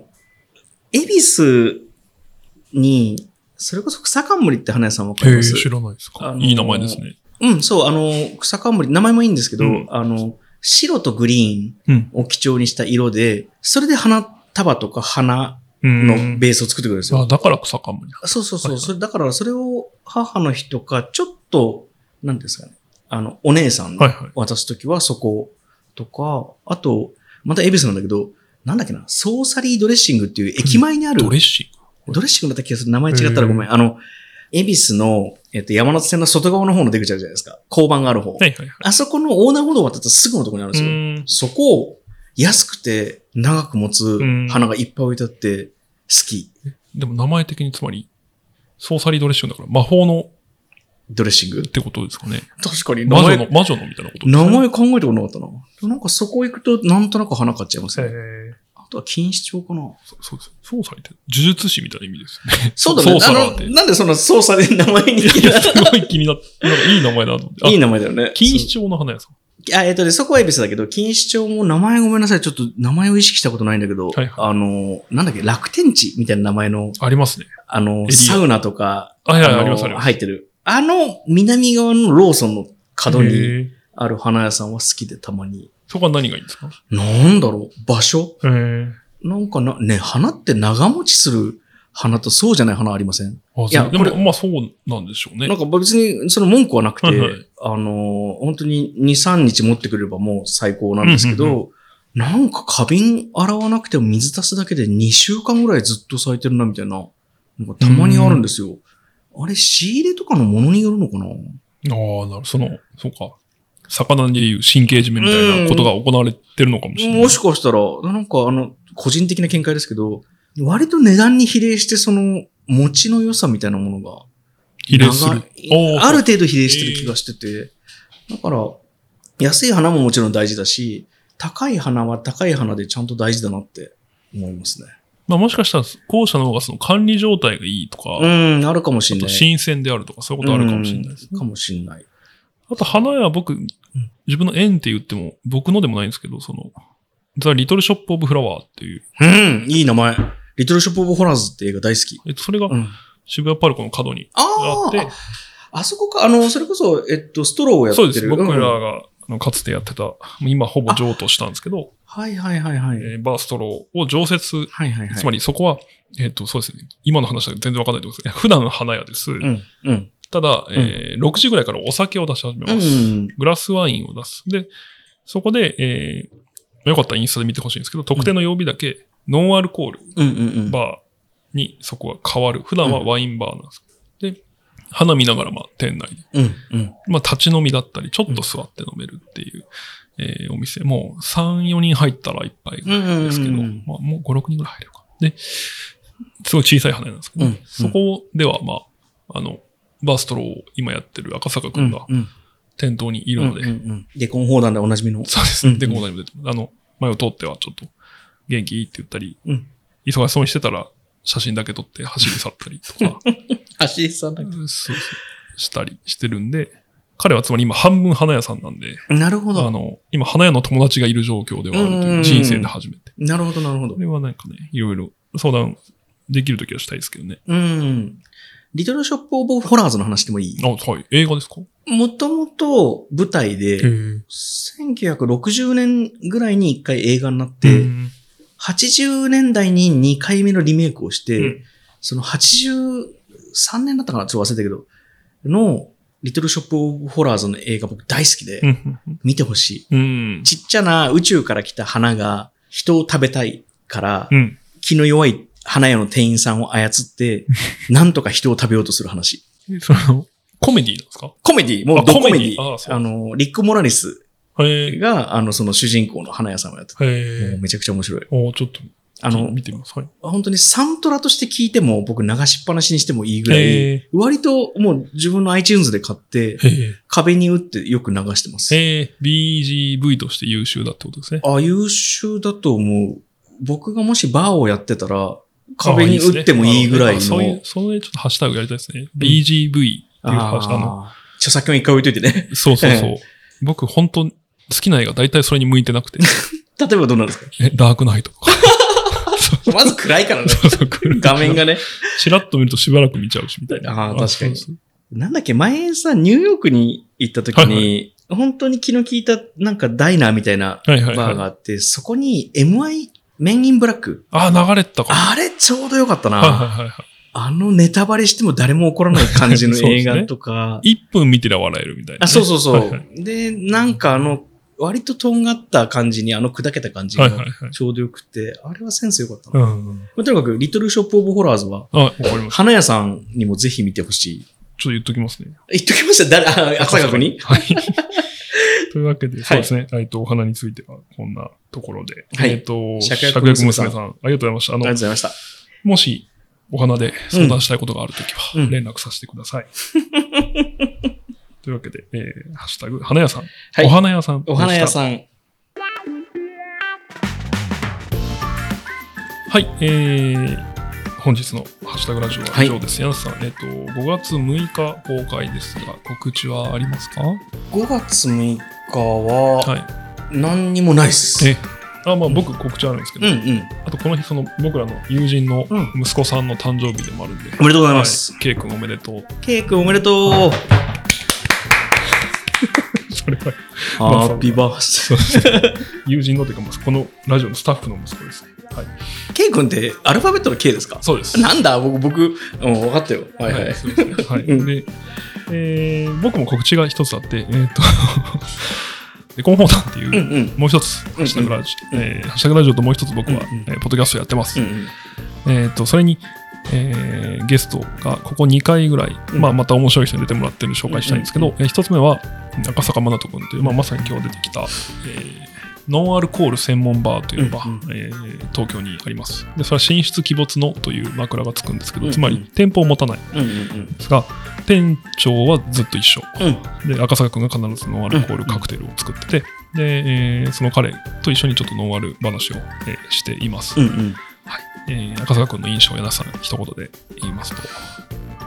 Speaker 1: 恵比寿に、それこそ草冠って花屋さんわかります？
Speaker 2: 知らないですか。
Speaker 1: あのー
Speaker 2: いい名前ですね。
Speaker 1: うん、そう、あの、草冠、名前もいいんですけど、
Speaker 2: うん
Speaker 1: あの、白とグリーン
Speaker 2: うん。
Speaker 1: を基調にした色で、それで花束とか花
Speaker 2: うん。
Speaker 1: のベースを作ってくれるんですよ。
Speaker 2: あ、だから草冠。
Speaker 1: そうそうそう。
Speaker 2: はいはい
Speaker 1: それだから、それを母の日とか、ちょっと、なんですかね。あの、お姉さん。渡すときはそことか、あと、また恵比寿なんだけど、なんだっけな、ソーサリードレッシングっていう駅前にある、
Speaker 2: ドレッシン
Speaker 1: ドレッシングだった気がする。名前違ったらごめん。あの、恵比寿の、えっと、山手線の外側の方の出口あるじゃないですか。交番がある方。
Speaker 2: グ。はいはいはい。
Speaker 1: あそこの横断歩道を渡ったすぐのところにあるんですよ。
Speaker 2: うん。
Speaker 1: そこを安くて長く持つ
Speaker 2: ん
Speaker 1: 花がいっぱい置いてあって、好き。
Speaker 2: でも名前的につまり、ソーサリードレッシングだから魔法の
Speaker 1: ドレッシング？
Speaker 2: っ。てことですかね。
Speaker 1: 確かに名前
Speaker 2: 魔女の、魔女のみたいなことです
Speaker 1: 名。前考えたことなかったな。なんかそこ行くとなんとなく花買っちゃいますね。
Speaker 2: へ
Speaker 1: あとは錦糸町かな。
Speaker 2: そそうです。ソーサリーって呪術師みたいな意味ですよね。
Speaker 1: そうだね。あの。なんでその操作で名前に
Speaker 2: すごい気になって、なんかいい名前だなと思って。あ
Speaker 1: いい名前だよね。
Speaker 2: 錦糸町の花屋さん。
Speaker 1: あ、えっとね、そこは恵比寿だけど、錦糸町も名前ごめんなさい。ちょっと名前を意識したことないんだけど、
Speaker 2: はいはい
Speaker 1: あの、なんだっけ、楽天地みたいな名前の、
Speaker 2: ありますね。
Speaker 1: あの、サウナとか、
Speaker 2: あ、はいはい、
Speaker 1: の
Speaker 2: ありますあります。
Speaker 1: 入ってる。あの、南側のローソンの角にある花屋さんは好きでたまに。
Speaker 2: そこは何がいいんですか？
Speaker 1: なんだろう場所？なんかな、ね、花って長持ちする花とそうじゃない花ありません？
Speaker 2: あ、
Speaker 1: いや
Speaker 2: でも、まあそうなんでしょうね。
Speaker 1: なんか別にその文句はなくて、
Speaker 2: はいはい
Speaker 1: あの、本当に2、3日持ってくればもう最高なんですけど、
Speaker 2: うんうん
Speaker 1: なんか花瓶洗わなくても水足すだけで2週間ぐらいずっと咲いてるなみたいな、なんかたまにあるんですよ。あれ仕入れとかのものによるのかな？
Speaker 2: ああ、なるその、そうか。魚でいう神経締めみたいなことが行われてるのかもしれない。
Speaker 1: もしかしたら、なんかあの、個人的な見解ですけど、割と値段に比例してその、持ちの良さみたいなものが、
Speaker 2: 比例する。
Speaker 1: ある程度比例してる気がしてて、だから、安い花ももちろん大事だし、高い花は高い花でちゃんと大事だなって思いますね。
Speaker 2: まあもしかしたら、後者の方がその管理状態がいいとか、
Speaker 1: うん、あるかもしれない。
Speaker 2: 新鮮であるとか、そういうことあるかもしれないですね。
Speaker 1: うんかもしれない。
Speaker 2: あと花屋僕、自分の縁って言っても、僕のでもないんですけど、その、ザ・リトル・ショップ・オブ・フラワーっていう、
Speaker 1: うん、いい名前。リトルショップオブホラーズって映画大好き。
Speaker 2: えっと、それが
Speaker 1: うん。
Speaker 2: 渋谷パルコの角に
Speaker 1: あ
Speaker 2: あって、
Speaker 1: ああ、あそこか、あの、それこそ、えっと、ストローをやってる。
Speaker 2: そうです。僕ら
Speaker 1: うん
Speaker 2: が、あのかつてやってた、今ほぼ譲渡したんですけど、
Speaker 1: はいはいはいはい。
Speaker 2: えーバーストローを常設、
Speaker 1: はいはいはい。
Speaker 2: つまりそこは、えっ、と、そうですね。今の話は全然わかんないと思うんですけど、普段花屋です。
Speaker 1: うん、うん。
Speaker 2: ただ、えー6時ぐらいからお酒を出し始め
Speaker 1: う
Speaker 2: ます。
Speaker 1: ん。
Speaker 2: グラスワインを出す。で、そこで、えー、よかったらインスタで見てほしいんですけど、特定の曜日だけ、ノンアルコール
Speaker 1: うんうんうん。
Speaker 2: バーにそこが変わる。普段はワインバーなんです。で、花見ながら、まあ、店内で。
Speaker 1: うんうん。
Speaker 2: まあ、立ち飲みだったり、ちょっと座って飲めるっていう、えーお店。もう、3、4人入ったらいっぱいですけど、
Speaker 1: うん
Speaker 2: まあ、もう5、6人ぐらい入るか。で、すごい小さい花屋なんですけど、
Speaker 1: うん
Speaker 2: そこでは、まあ、あの、バーストローを今やってる赤坂くんが
Speaker 1: うん
Speaker 2: 店頭にいるので、
Speaker 1: うんうんうんデコン砲弾でおなじみの。
Speaker 2: そうです。
Speaker 1: うん
Speaker 2: で、ここにも出てますあの、前を通ってはちょっと元気？いいって言ったり、
Speaker 1: うん
Speaker 2: 忙しそうにしてたら写真だけ撮って走り去ったりとか、
Speaker 1: 橋井さんだ
Speaker 2: そうそうしたりしてるんで、彼はつまり今半分花屋さんなんで、
Speaker 1: なるほど。
Speaker 2: あの、今花屋の友達がいる状況ではあるという人生で初めて。
Speaker 1: なるほど、なるほど
Speaker 2: こ。れはなんかね、いろいろ相談できるときはしたいですけどね。
Speaker 1: うん。リトルショップオブホラーズの話でもいい？
Speaker 2: あ、はい。映画ですか？
Speaker 1: もともと舞台で、
Speaker 2: へ
Speaker 1: 1960年ぐらいに1回映画になって、80年代に2回目のリメイクをして、
Speaker 2: うん
Speaker 1: その83年だったかなちょっと忘れたけど、の、リトルショップオブホラーズの映画僕大好きで、
Speaker 2: うん。
Speaker 1: 見てほしい。
Speaker 2: うん。
Speaker 1: ちっちゃな宇宙から来た花が人を食べたいから、
Speaker 2: うん。
Speaker 1: 気の弱い花屋の店員さんを操って、なんとか人を食べようとする話。
Speaker 2: その、コメディなんですか？
Speaker 1: コメディ、も
Speaker 2: あ
Speaker 1: うドコメディ。
Speaker 2: あ
Speaker 1: の、リック・モラリス。が、あの、その主人公の花屋さんをやってて、めちゃくちゃ面白い。
Speaker 2: おちょっと、
Speaker 1: あの、
Speaker 2: 見てみます。はい。
Speaker 1: 本当にサントラとして聞いても僕流しっぱなしにしてもいいぐらい。割ともう自分の iTunes で買って。壁に打ってよく流してます。
Speaker 2: へえ。BGV として優秀だってことですね。
Speaker 1: あ、優秀だと思う。僕がもしバーをやってたら、壁に打ってもいいぐらいの。
Speaker 2: あそういう、それちょっとハッシュタグやりたいですね。BGV っていうハッシュタグ
Speaker 1: 著作権一回置いといてね。
Speaker 2: そうそうそう
Speaker 1: え。
Speaker 2: 僕、本当好きな映画大体それに向いてなくて。
Speaker 1: 例えばどうなんですか？
Speaker 2: え、ダークナイトとか。
Speaker 1: まず暗いからね。画面がね。
Speaker 2: チラッと見るとしばらく見ちゃうし、みたいな。
Speaker 1: あー確かになんだっけ、前さ、ニューヨークに行った時に、
Speaker 2: はい
Speaker 1: 本当に気の利いたなんかダイナーみたいな
Speaker 2: はいはい
Speaker 1: バーが
Speaker 2: はい。
Speaker 1: あって、そこに MI メンインブラック。
Speaker 2: あー、流れてたかも。
Speaker 1: あれちょうどよかったな。
Speaker 2: はいはいはいは
Speaker 1: あのネタバレしても誰も怒らない感じの 映画とか。
Speaker 2: い。1分見てりゃ笑えるみたいなね。
Speaker 1: あ、そうそうそう。
Speaker 2: はいはい
Speaker 1: で、なんかあの、割ととんがった感じに、あの砕けた感じが
Speaker 2: はいはいはい。
Speaker 1: ちょうどよくて、あれはセンスよかったな。ま
Speaker 2: うん。
Speaker 1: あとにかく、リトルショップオブホラーズは。花屋さんにもぜひ見てほしい。
Speaker 2: ちょっと言っときますね。
Speaker 1: 言っときました？誰、あ、朝学に？
Speaker 2: はい。というわけで、
Speaker 1: い
Speaker 2: そうですね。えっと、お花についてはこんなところで。
Speaker 1: はい
Speaker 2: えっと、
Speaker 1: 芍
Speaker 2: 芍
Speaker 1: 薬娘さん
Speaker 2: ありがとうございました。あ
Speaker 1: りがとうご、ざいました。
Speaker 2: もし、お花で相談したいことがあるときは、
Speaker 1: うん
Speaker 2: 連絡させてください。というわけで、えー、ハッシュタグ、花屋さん。
Speaker 1: はい
Speaker 2: お花屋さん。
Speaker 1: お花屋
Speaker 2: ん。
Speaker 1: さん。
Speaker 2: はい、えー、本日のハッシュタグラジオは以上です。柳瀬さん、えっと、5月6日公開ですが、告知はありますか
Speaker 1: ？5月6日は、
Speaker 2: はい。
Speaker 1: 何にもないです。
Speaker 2: え、あ、まあ僕告知あるんですけど、
Speaker 1: うんうん。
Speaker 2: あとこの日、その僕らの友人の
Speaker 1: うん
Speaker 2: 息子さんの誕生日でもあるんで、
Speaker 1: おめでとうございます。
Speaker 2: はい。ケイ君おめでとう。
Speaker 1: ケイ君おめでとう。
Speaker 2: それは、
Speaker 1: ハッピーバースデー。
Speaker 2: 友人のというか、まあこのラジオのスタッフの息子ですね。はい。
Speaker 1: ケイ君ってアルファベットの K ですか？
Speaker 2: そうです。
Speaker 1: なんだ？僕、僕、うん、分かったよ。はいはい。
Speaker 2: すいはい。
Speaker 1: うん
Speaker 2: で、えー僕も告知が一つあって、えっ、と、レコンフォーターっていう、
Speaker 1: うんうん。
Speaker 2: もう一つ、ハッシュタグラジオ、えーハッシュタグラジオともう一つ僕は、
Speaker 1: うんうん
Speaker 2: えーポッドキャストやってます。
Speaker 1: うん
Speaker 2: えっ、と、それに、えーゲストがここ2回ぐらい、
Speaker 1: うん
Speaker 2: まあ、また面白い人に出てもらってるんで紹介したいんですけど、えー一つ目は、赤坂真人君という、まあ、まさに今日出てきた、えーノンアルコール専門バーというバー、
Speaker 1: うん
Speaker 2: えー東京にあります。で、それは進出鬼没のという枕がつくんですけど、
Speaker 1: うんうん
Speaker 2: つまり店舗を持たないん
Speaker 1: うんうん
Speaker 2: ですが、店長はずっと一緒。
Speaker 1: うん。
Speaker 2: で、赤坂君が必ずノンアルコールカクテルを作ってて、で、えーその彼と一緒にちょっとノンアル話を、えーしています。
Speaker 1: うんうん。
Speaker 2: えー赤坂君の印象を柳さん一言で言いますと、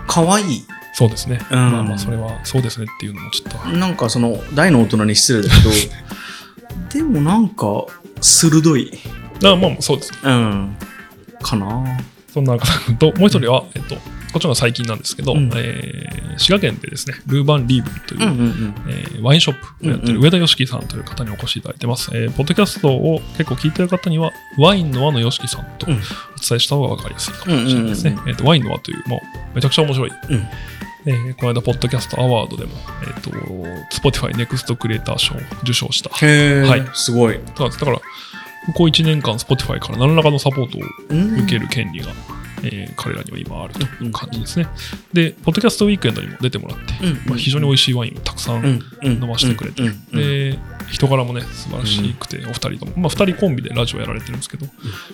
Speaker 1: かわいい。
Speaker 2: そうですね。
Speaker 1: うん
Speaker 2: まあまあ、それはそうですねっていうのもちょっと、
Speaker 1: なんかその、大の大人に失礼だけど、でもなんか、鋭い。
Speaker 2: あまあまあそうです。
Speaker 1: うん。かな
Speaker 2: そんなと、もう一人は、えっと、こっちが最近なんですけど、
Speaker 1: うん
Speaker 2: えー滋賀県でですね、ルーバンリーブルという、
Speaker 1: うんうんうん。
Speaker 2: えーワインショップをやってる
Speaker 1: うんうん
Speaker 2: 上田良樹さんという方にお越しいただいてます。えーポッドキャストを結構聞いてる方には、ワインの輪の良樹さんとお
Speaker 1: うん
Speaker 2: 伝えした方が分かりやすいかもしれないですね
Speaker 1: うんうん。
Speaker 2: えっとワインの輪という、もうめちゃくちゃ面白い。
Speaker 1: うん
Speaker 2: えーこの間、ポッドキャストアワードでも、えっ、と、Spotify Next クリエイター賞を受賞した。
Speaker 1: へえ、
Speaker 2: はい。
Speaker 1: すごい。
Speaker 2: そうです。だから、ここ1年間 Spotify から何らかのサポートを
Speaker 1: うん。
Speaker 2: 受ける権利が、えー彼らには今あると
Speaker 1: うん
Speaker 2: いう感じですね。で、ポッドキャストウィークエンドにも出てもらって、
Speaker 1: うん
Speaker 2: まあ、非常に美味しいワインをたくさん飲ませてくれてで、人柄もね、素晴らしくて、お二人とも、まあ、二人コンビでラジオやられてるんですけど、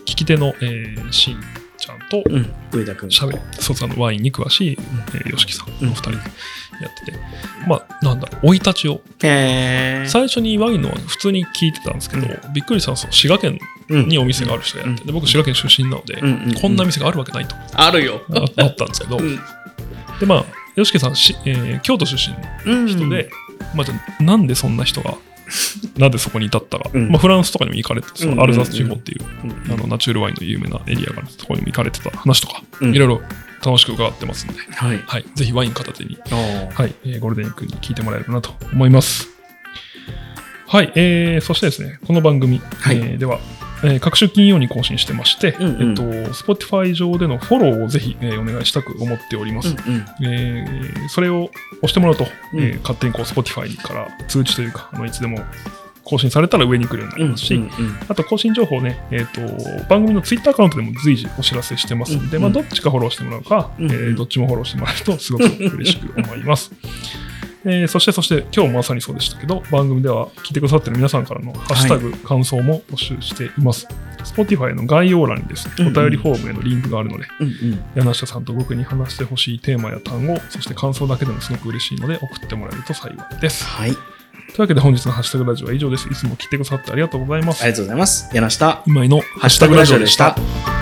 Speaker 2: 聞き手の、えー、しんちゃんと、
Speaker 1: うん、上田君。
Speaker 2: しゃべり、そうそワインに詳しい、えー、よしきさんの二人でやってて、まあ、なんだろう、生い立ちを。最初にワインのは普通に聞いてたんですけど、びっくりしたんですよ。滋賀県にお店がある人がやってて、で僕、滋賀県出身なので、
Speaker 1: うんうん
Speaker 2: こんな店があるわけないと、
Speaker 1: あるよ。
Speaker 2: ああったんですけど、
Speaker 1: うん。
Speaker 2: で、まあ、よしきさんし、えー京都出身の
Speaker 1: うん
Speaker 2: 人で、まあ、じゃあなんでそんな人が、なんでそこに至ったか、
Speaker 1: うん。
Speaker 2: まあ、フランスとかにも行かれて、そ
Speaker 1: うん
Speaker 2: のアルザス地方っていう、
Speaker 1: うん
Speaker 2: あのナチュールワインの有名なエリアがあるそこにも行かれてた。話とか、
Speaker 1: うん。
Speaker 2: いろいろ楽しく伺ってますんで、
Speaker 1: はい。
Speaker 2: はい、ぜひワイン片手に、はい。えーゴールデンウィークに聞いてもらえればなと思います。はい、えー、そしてですね、この番組、
Speaker 1: はい。
Speaker 2: えーでは、えー各週金曜に更新してまして、
Speaker 1: うんうん。
Speaker 2: えっと、Spotify 上でのフォローをぜひ、えーお願いしたく思っております。
Speaker 1: うんうん。
Speaker 2: えーそれを押してもらうと、
Speaker 1: うん。
Speaker 2: えー勝手にこう Spotify から通知というか、あのいつでも更新されたら上に来るようになりますし、
Speaker 1: うんうん
Speaker 2: あと更新情報ね、えっ、と、番組のツイッターアカウントでも随時お知らせしてますので、
Speaker 1: うん
Speaker 2: まあ、どっちかフォローしてもらうか、
Speaker 1: うん。
Speaker 2: えーどっちもフォローしてもらえるとすごく嬉しく思います。えーそして、そして、今日まさにそうでしたけど、番組では聞いてくださってる皆さんからのハッシュタグ、感想も募集しています。Spotify の概要欄にですね、
Speaker 1: うんうん
Speaker 2: お便りフォームへのリンクがあるので、
Speaker 1: うんうん
Speaker 2: 柳下さんと僕に話してほしいテーマや単語、そして感想だけでもすごく嬉しいので、送ってもらえると幸いです。
Speaker 1: はい。あ
Speaker 2: というわけで本日のハッシュタグラジオは以上です。いつも聞いてくださってありがとうございます
Speaker 1: り。がとうございます。柳下。
Speaker 2: 今井のハッシュタグラジオでした。